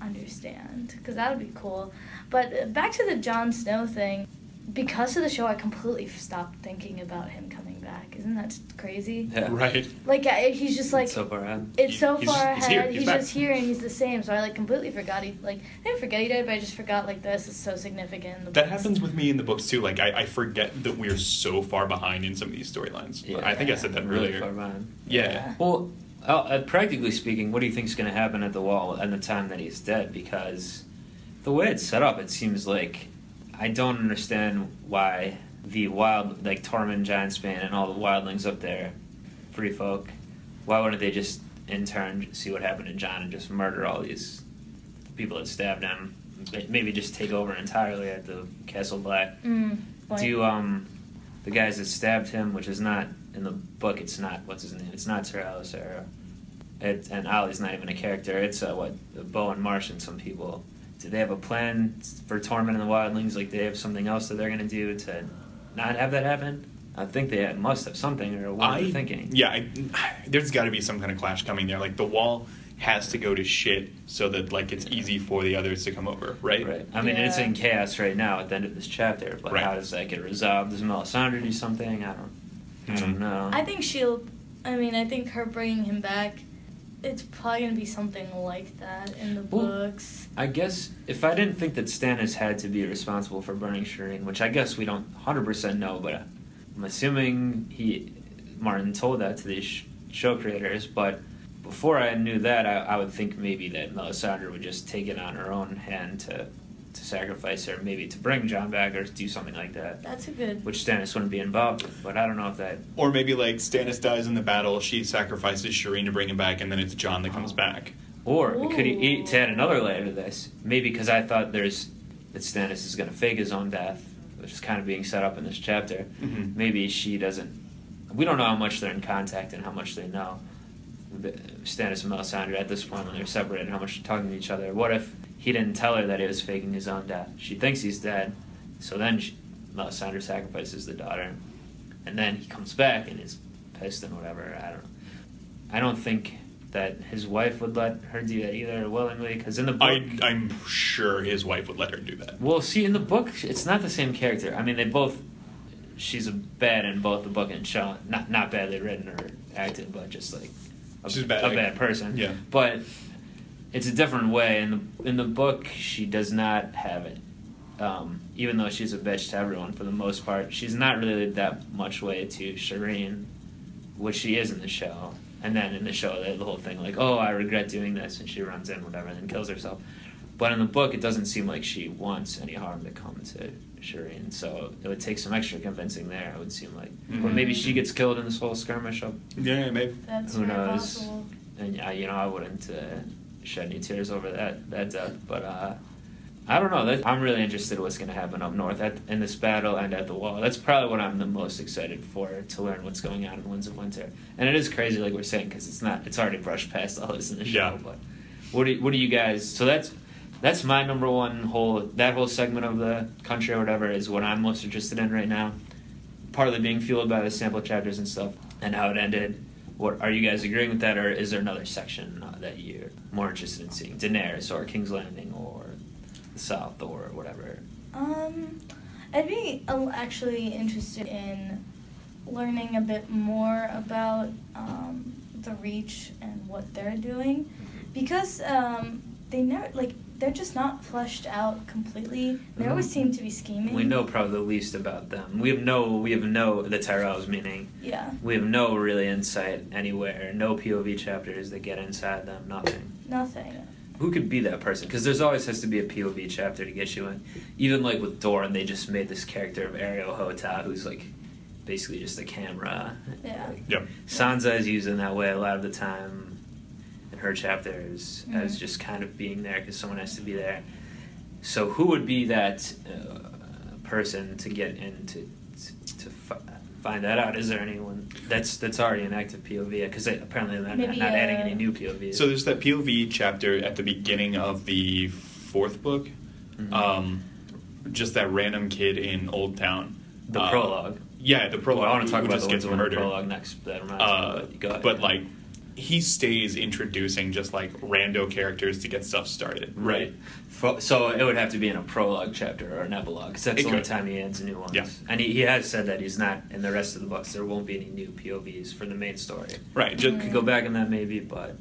understand because that would be cool. But uh, back to the Jon Snow thing, because of the show, I completely stopped thinking about him coming back. Isn't that crazy? Yeah. Right. Like he's just like It's so far ahead. it's He- so he's- far he's ahead. here, he's He's, back. just here and he's the same. So I like completely forgot he like I didn't forget he died, but I just forgot like this is so significant. That books. happens with me in the books too. Like I, I forget that we're so far behind in some of these storylines. Yeah. I think I said that really earlier. far behind. Yeah. Well, uh, uh, practically speaking, what do you think is going to happen at the wall at the time that he's dead? Because the way it's set up, it seems like I don't understand why the wild, like Tormund, Giantsbane, and all the wildlings up there, free folk, why wouldn't they just in turn see what happened to Jon and just murder all these people that stabbed him? Maybe just take over entirely at the Castle Black. Mm. Do um the guys that stabbed him, which is not in the book, it's not what's his name? It's not Sir Alliser. It, and Ollie's not even a character. It's uh, what Bowen Marsh and some people. Do they have a plan for Tormund and the Wildlings? Like, they have something else that they're going to do to not have that happen? I think they must have something, or what are I they thinking? Yeah, I, there's got to be some kind of clash coming there. Like the wall has to go to shit so that like it's easy for the others to come over, right? Right. I mean, it's in chaos right now at the end of this chapter, but Right. how does that get resolved? Does Melisandre do something? I don't. I don't Mhm. know. I think she'll. I mean, I think her bringing him back. It's probably gonna be something like that in the Well, books. I guess if I didn't think that Stannis had to be responsible for burning Shireen, which I guess we don't hundred percent know, but I'm assuming he Martin told that to these sh- show creators. But before I knew that, I, I would think maybe that Melisandre would just take it on her own hand to to sacrifice her, maybe to bring Jon back or do something like that, That's a good. which Stannis wouldn't be involved with. But I don't know if that. Or maybe like Stannis dies in the battle, she sacrifices Shireen to bring him back, and then it's Jon that comes back. Or could he Ooh. eat to add another layer to this? Maybe because I thought there's that Stannis is going to fake his own death, which is kind of being set up in this chapter. Mhm. Maybe she doesn't. We don't know how much they're in contact and how much they know. But Stannis and Melisandre at this point when they're separated, how much they're talking to each other. What if he didn't tell her that he was faking his own death? She thinks he's dead, so then she, Melisandre sacrifices the daughter, and then he comes back and is pissed and whatever. I don't. know. I don't think that his wife would let her do that either willingly, because in the book, I, I'm sure his wife would let her do that. well, see, in the book, it's not the same character. I mean, they both. She's a bad in both the book and show. Not not badly written or acted, but just like a, She's bad. a bad person. Yeah. But it's a different way. In the in the book, she does not have it. Um, even though she's a bitch to everyone for the most part, she's not really that much way to Shireen, which she is in the show. And then in the show, they the whole thing like, "Oh, I regret doing this," and she runs in, whatever, and then kills herself. But in the book, it doesn't seem like she wants any harm to come to Shireen. So it would take some extra convincing there. It would seem like, or Mhm. maybe she gets killed in this whole skirmish up Yeah, maybe. That's who very knows? possible. and yeah, you know, I wouldn't uh, shed any tears over that that death. But uh, I don't know. That, I'm really interested in what's going to happen up north at, in this battle and at the wall. That's probably what I'm the most excited for to learn what's going on in the Winds of Winter. And it is crazy, like we're saying, because it's not. It's already brushed past all this in the show. Yeah. But what do what do you guys? So that's. That's my number one whole that whole segment of the country or whatever is what I'm most interested in right now. Partly being fueled by the sample chapters and stuff and how it ended. What are you guys agreeing with that, or is there another section uh, that you're more interested in seeing? Daenerys or King's Landing or the South or whatever. Um, I'd be actually interested in learning a bit more about um, the Reach and what they're doing, because um, they never like they're just not fleshed out completely. They always Mhm. seem to be scheming. We know probably the least about them. We have no, we have no the Tyrells meaning. Yeah. We have no really insight anywhere. No POV chapters that get inside them. Nothing. Nothing. Who could be that person? Because there's always has to be a POV chapter to get you in. Even like with Dorne, they just made this character of Areo Hotah, who's like basically just a camera. Yeah. Like, Yep. Sansa is used in that way a lot of the time in her chapter as Mhm. just kind of being there because someone has to be there. So who would be that uh, person to get in to to, to fi- find that out? Is there anyone that's that's already an active POV? Because apparently they're not, Maybe, not adding uh, any new POVs. So there's that POV chapter at the beginning of the fourth book. Mhm. Um, just that random kid in Old Town. the Uh, prologue. Yeah, the Well, prologue. I want to talk about just the gets Winds of murdered. prologue next. That reminds Uh, me. But, go ahead. but like, he stays introducing just like rando characters to get stuff started. Right. Fo- So it would have to be in a prologue chapter or an epilogue, 'cause that's It the only could. time he adds a new ones. Yeah. And he, he has said that he's not in the rest of the books. There won't be any new POVs for the main story. Right. Just, Could go back in that maybe, but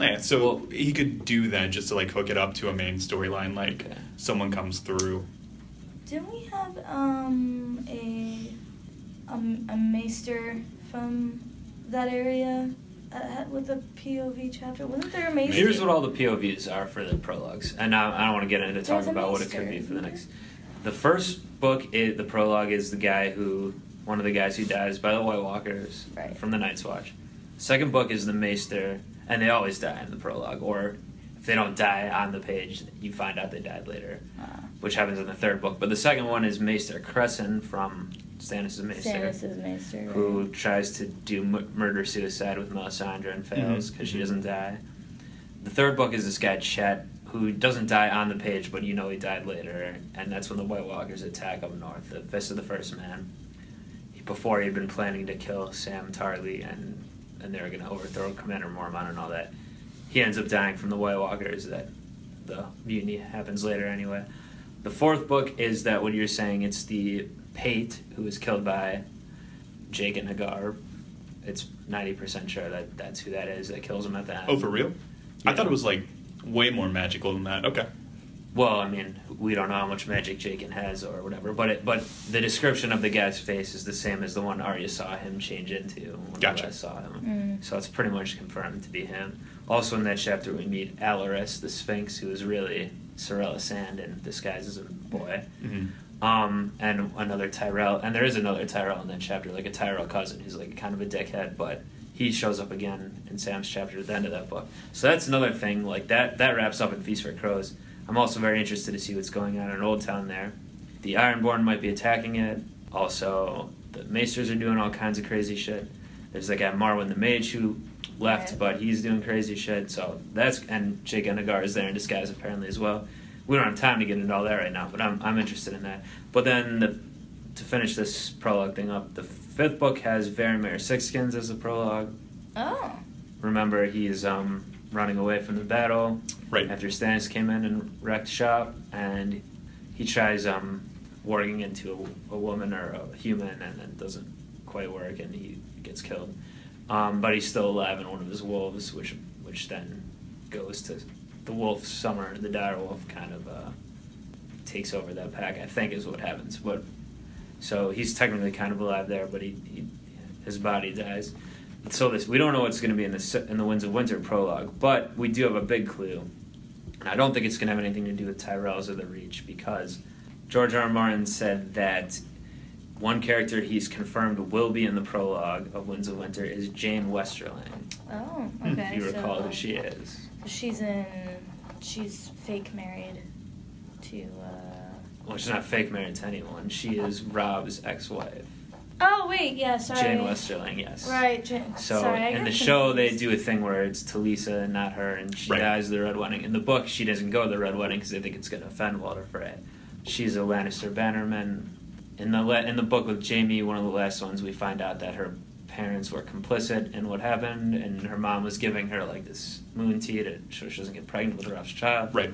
yeah. So Well- he could do that just to like hook it up to a main storyline. Like Okay. someone comes through. Didn't we have um a um, a maester from that area uh, with a POV chapter? Wasn't there a maester? here's what all the POVs are for the prologues. And I, I don't want to get into talking about what it could be for the next. The first book, is, the prologue, is the guy who, one of the guys who dies by the White Walkers Right. from the Night's Watch. Second book is the Maester, and they always die in the prologue, or if they don't die on the page, you find out they died later, Ah, which happens in the third book. But the second one is Maester Cressen from Stannis' Maester, Stannis' maester. Right? who tries to do m- murder suicide with Melisandre and fails Mhm. because she Mhm. doesn't die. The third book is this guy Chet who doesn't die on the page, but you know he died later, and that's when the White Walkers attack up north. The Fist of the First Man. He- Before he'd been planning to kill Sam Tarly and and they were going to overthrow Commander Mormont and all that. He ends up dying from the White Walkers. That the mutiny happens later anyway. The fourth book is that what you're saying. It's the Pate who was killed by Jaqen H'ghar. It's ninety percent sure that that's who that is that kills him at the end. Oh, for real? I thought it was like way more magical than that. Okay. Well, I mean, we don't know how much magic Jaqen has or whatever, but it, but the description of the guy's face is the same as the one Arya saw him change into when Gotcha. I saw him. Mm. So it's pretty much confirmed to be him. Also in that chapter, we meet Alleras, the Sphinx, who is really Sarella Sand in disguise as a boy. Mm-hmm. Um, and another Tyrell, and there is another Tyrell in that chapter, like a Tyrell cousin who's like kind of a dickhead, but he shows up again in Sam's chapter at the end of that book. So that's another thing. Like that, that wraps up in Feast for Crows. I'm also very interested to see what's going on in Old Town there. The Ironborn might be attacking it. Also, the Maesters are doing all kinds of crazy shit. There's that guy Marwyn the Mage who left, Right. but he's doing crazy shit. So that's and Jaqen H'ghar is there in disguise apparently as well. We don't have time to get into all that right now, but I'm I'm interested in that. But then the, to finish this prologue thing up, the fifth book has Varamir Sixskins as the prologue. Oh. Remember, he's um, running away from the battle Right. after Stannis came in and wrecked shop, and he tries um, warging into a, a woman or a human, and it doesn't quite work, and he gets killed. Um, but he's still alive in one of his wolves, which which then goes to the wolf summer. The dire wolf kind of uh, takes over that pack. I think is what happens. But so he's technically kind of alive there, but he, he his body dies. So this we don't know what's going to be in the in the Winds of Winter prologue, but we do have a big clue. And I don't think it's going to have anything to do with Tyrells or the Reach because George R. R. Martin said that one character he's confirmed will be in the prologue of Winds of Winter is Jeyne Westerling. Oh. Okay. if you recall so, who she is. So she's in. She's fake married to. uh... Well, she's not fake married to anyone. She is Robb's ex-wife, Oh wait, yeah. Sorry. Jeyne Westerling. Yes. Right. Jeyne. So sorry, I in the show, they do a thing where it's Talisa and not her, and she Right. dies at the Red Wedding. In the book, she doesn't go to the Red Wedding because they think it's going to offend Walder Frey. She's a Lannister bannerman. In the le- in the book with Jaime, one of the last ones, we find out that her parents were complicit in what happened, and her mom was giving her like this moon tea to so she doesn't get pregnant with her Ruff's child. Right.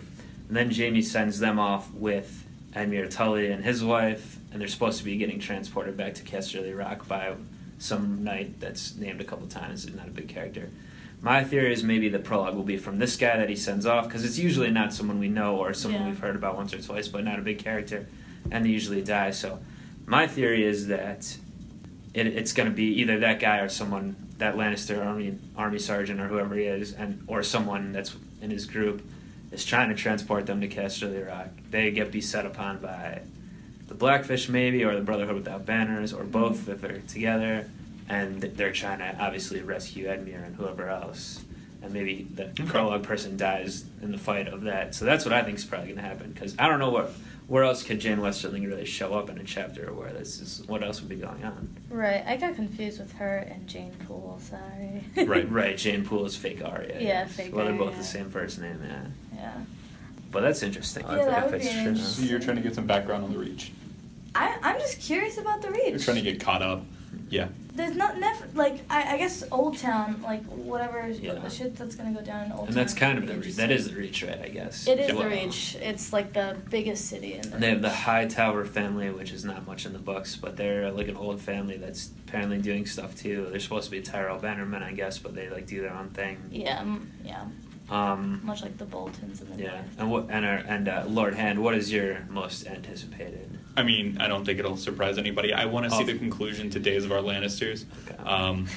And then Jaime sends them off with Edmure Tully and his wife, and they're supposed to be getting transported back to Casterly Rock by some knight that's named a couple times, and not a big character. My theory is maybe the prologue will be from this guy that he sends off, because it's usually not someone we know or someone Yeah. we've heard about once or twice, but not a big character, and they usually die. So my theory is that it, it's going to be either that guy or someone that Lannister army army sergeant or whoever he is, and or someone that's in his group is trying to transport them to Casterly Rock. They get beset upon by the Blackfish, maybe, or the Brotherhood Without Banners, or both if they're together, and they're trying to obviously rescue Edmure and whoever else. And maybe the prologue person dies in the fight of that. So that's what I think is probably going to happen. Because I don't know what where else could Jeyne Westerling really show up in a chapter where this is what else would be going on. Right, I got confused with her and Jeyne Poole. Sorry. Right. Right, Jeyne Poole is fake Arya. Yeah, fake Well, they're both Arya. the same first name, yeah. Yeah. But that's interesting. Yeah, that if would it's be true. interesting. So you're trying to get some background on the Reach. I, I'm just curious about the Reach. You're trying to get caught up. Yeah. There's not never like I, I guess Oldtown like whatever Yeah. the shit that's gonna go down in Oldtown. And that's kind of the reach. That is the reach, right? I guess. It is Well, the Reach. It's like the biggest city in the. And they have the Reach. Hightower family, which is not much in the books, but they're like an old family that's apparently doing stuff too. They're supposed to be Tyrell Bannermen, I guess, but they like do their own thing. Yeah, mm, yeah, Um, much like the Boltons in the yeah. North. And what and our, and uh, Lord Hand, what is your most anticipated? I mean, I don't think it'll surprise anybody. I want to see the conclusion to Days of Our Lannisters. Um,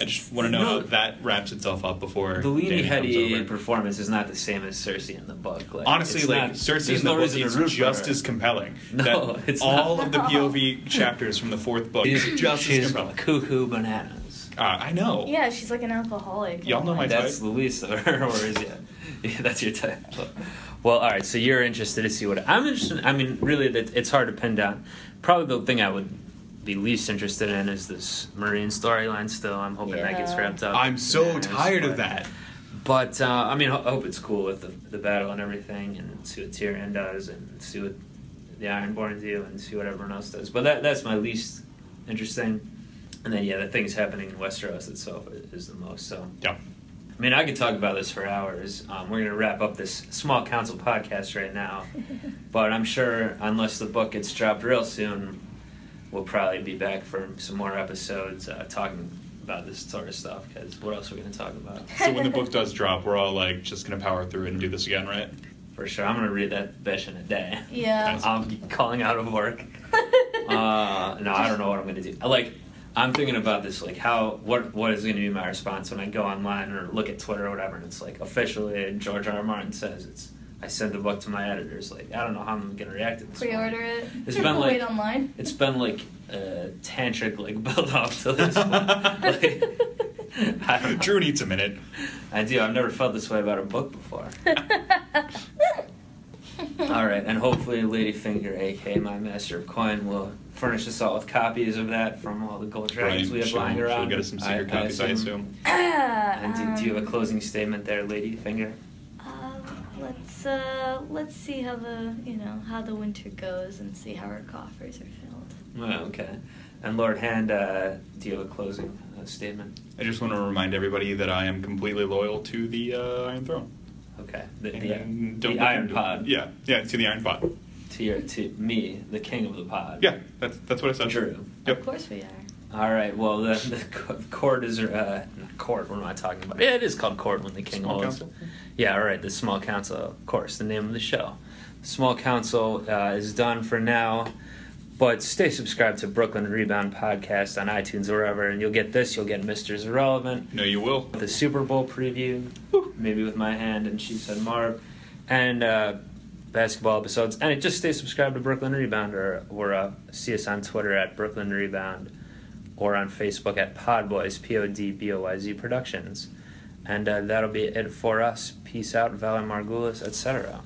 I just want to know No. how that wraps itself up before The Leany Dany comes Hetty over. performance is not the same as Cersei in the book. Like, Honestly, like not- Cersei in the no book is just as compelling. No, That it's all not. of the POV chapters from the fourth book is just as compelling. cuckoo bananas. Uh, I know. Yeah, she's like an alcoholic. Y'all know my That's type. the least of her, or is it? Yeah, that's your type. Well, all right. So you're interested to see what I'm interested. I mean, really, that it's hard to pin down. Probably the thing I would be least interested in is this Meereen storyline. Still, I'm hoping that gets wrapped up. I'm so Yeah, tired but- of that. But uh, I mean, I hope it's cool with the, the battle and everything, and see what Tyrion does, and see what the Ironborn do, and see what everyone else does. But that that's my least interesting. And then yeah, the things happening in Westeros itself is, is the most. So Yeah. I mean, I could talk about this for hours. Um, we're going to wrap up this small council podcast right now, but I'm sure unless the book gets dropped real soon, we'll probably be back for some more episodes uh, talking about this sort of stuff. Because what else are we going to talk about? So when the book does drop, we're all like just gonna power through it and do this again, right? For sure, I'm going to read that bitch in a day. Yeah. I'm calling out of work. Uh, no, I don't know what I'm going to do. Like, I'm thinking about this. Like, how what what is going to be my response when I go online or look at Twitter or whatever, and it's like officially George R. R. Martin says it's. I sent the book to my editors. Like, I don't know how I'm going to react to this. Pre-order it. It's been Wait like- online. It's been like uh, tantric, like build up to this. one. like, I don't know. Drew needs a minute. I do. I've never felt this way about a book before. All right, and hopefully Ladyfinger, aka my master of coin, will furnish us all with copies of that from all the gold dragons Right. we have She'll, lying around. she'll get us some secret copies, I assume. Ah, And do, do you have a closing statement there, Ladyfinger? Uh, let's uh, let's see how the you know how the winter goes and see how our coffers are filled. Well, okay. And Lord Hand, uh, do you have a closing uh, statement? I just want to remind everybody that I am completely loyal to the uh, Iron Throne. Okay. The, And the, don't the Iron into- Pod. Yeah, yeah, to the Iron Pod. To your, to me, the king of the pod. Yeah, that's that's what I said. Drew. Yep. Of course we are. All right. Well, the, the court is uh, court. What am I talking about? Yeah, it is called court when the king Small holds. council? Yeah. All right. The small council, of course, the name of the show. Small council uh, is done for now, but stay subscribed to Brooklyn Rebound podcast on iTunes or wherever, and you'll get this. You'll get Mister's Irrelevant, No, you will. the Super Bowl preview, maybe with my hand and she said Marv, and uh, basketball episodes. And just stay subscribed to Brooklyn Rebound or, or uh, see us on Twitter at Brooklyn Rebound or on Facebook at Podboys, P O D B O Y Z Productions. And uh, that'll be it for us. Peace out, Valar Morghulis, etc.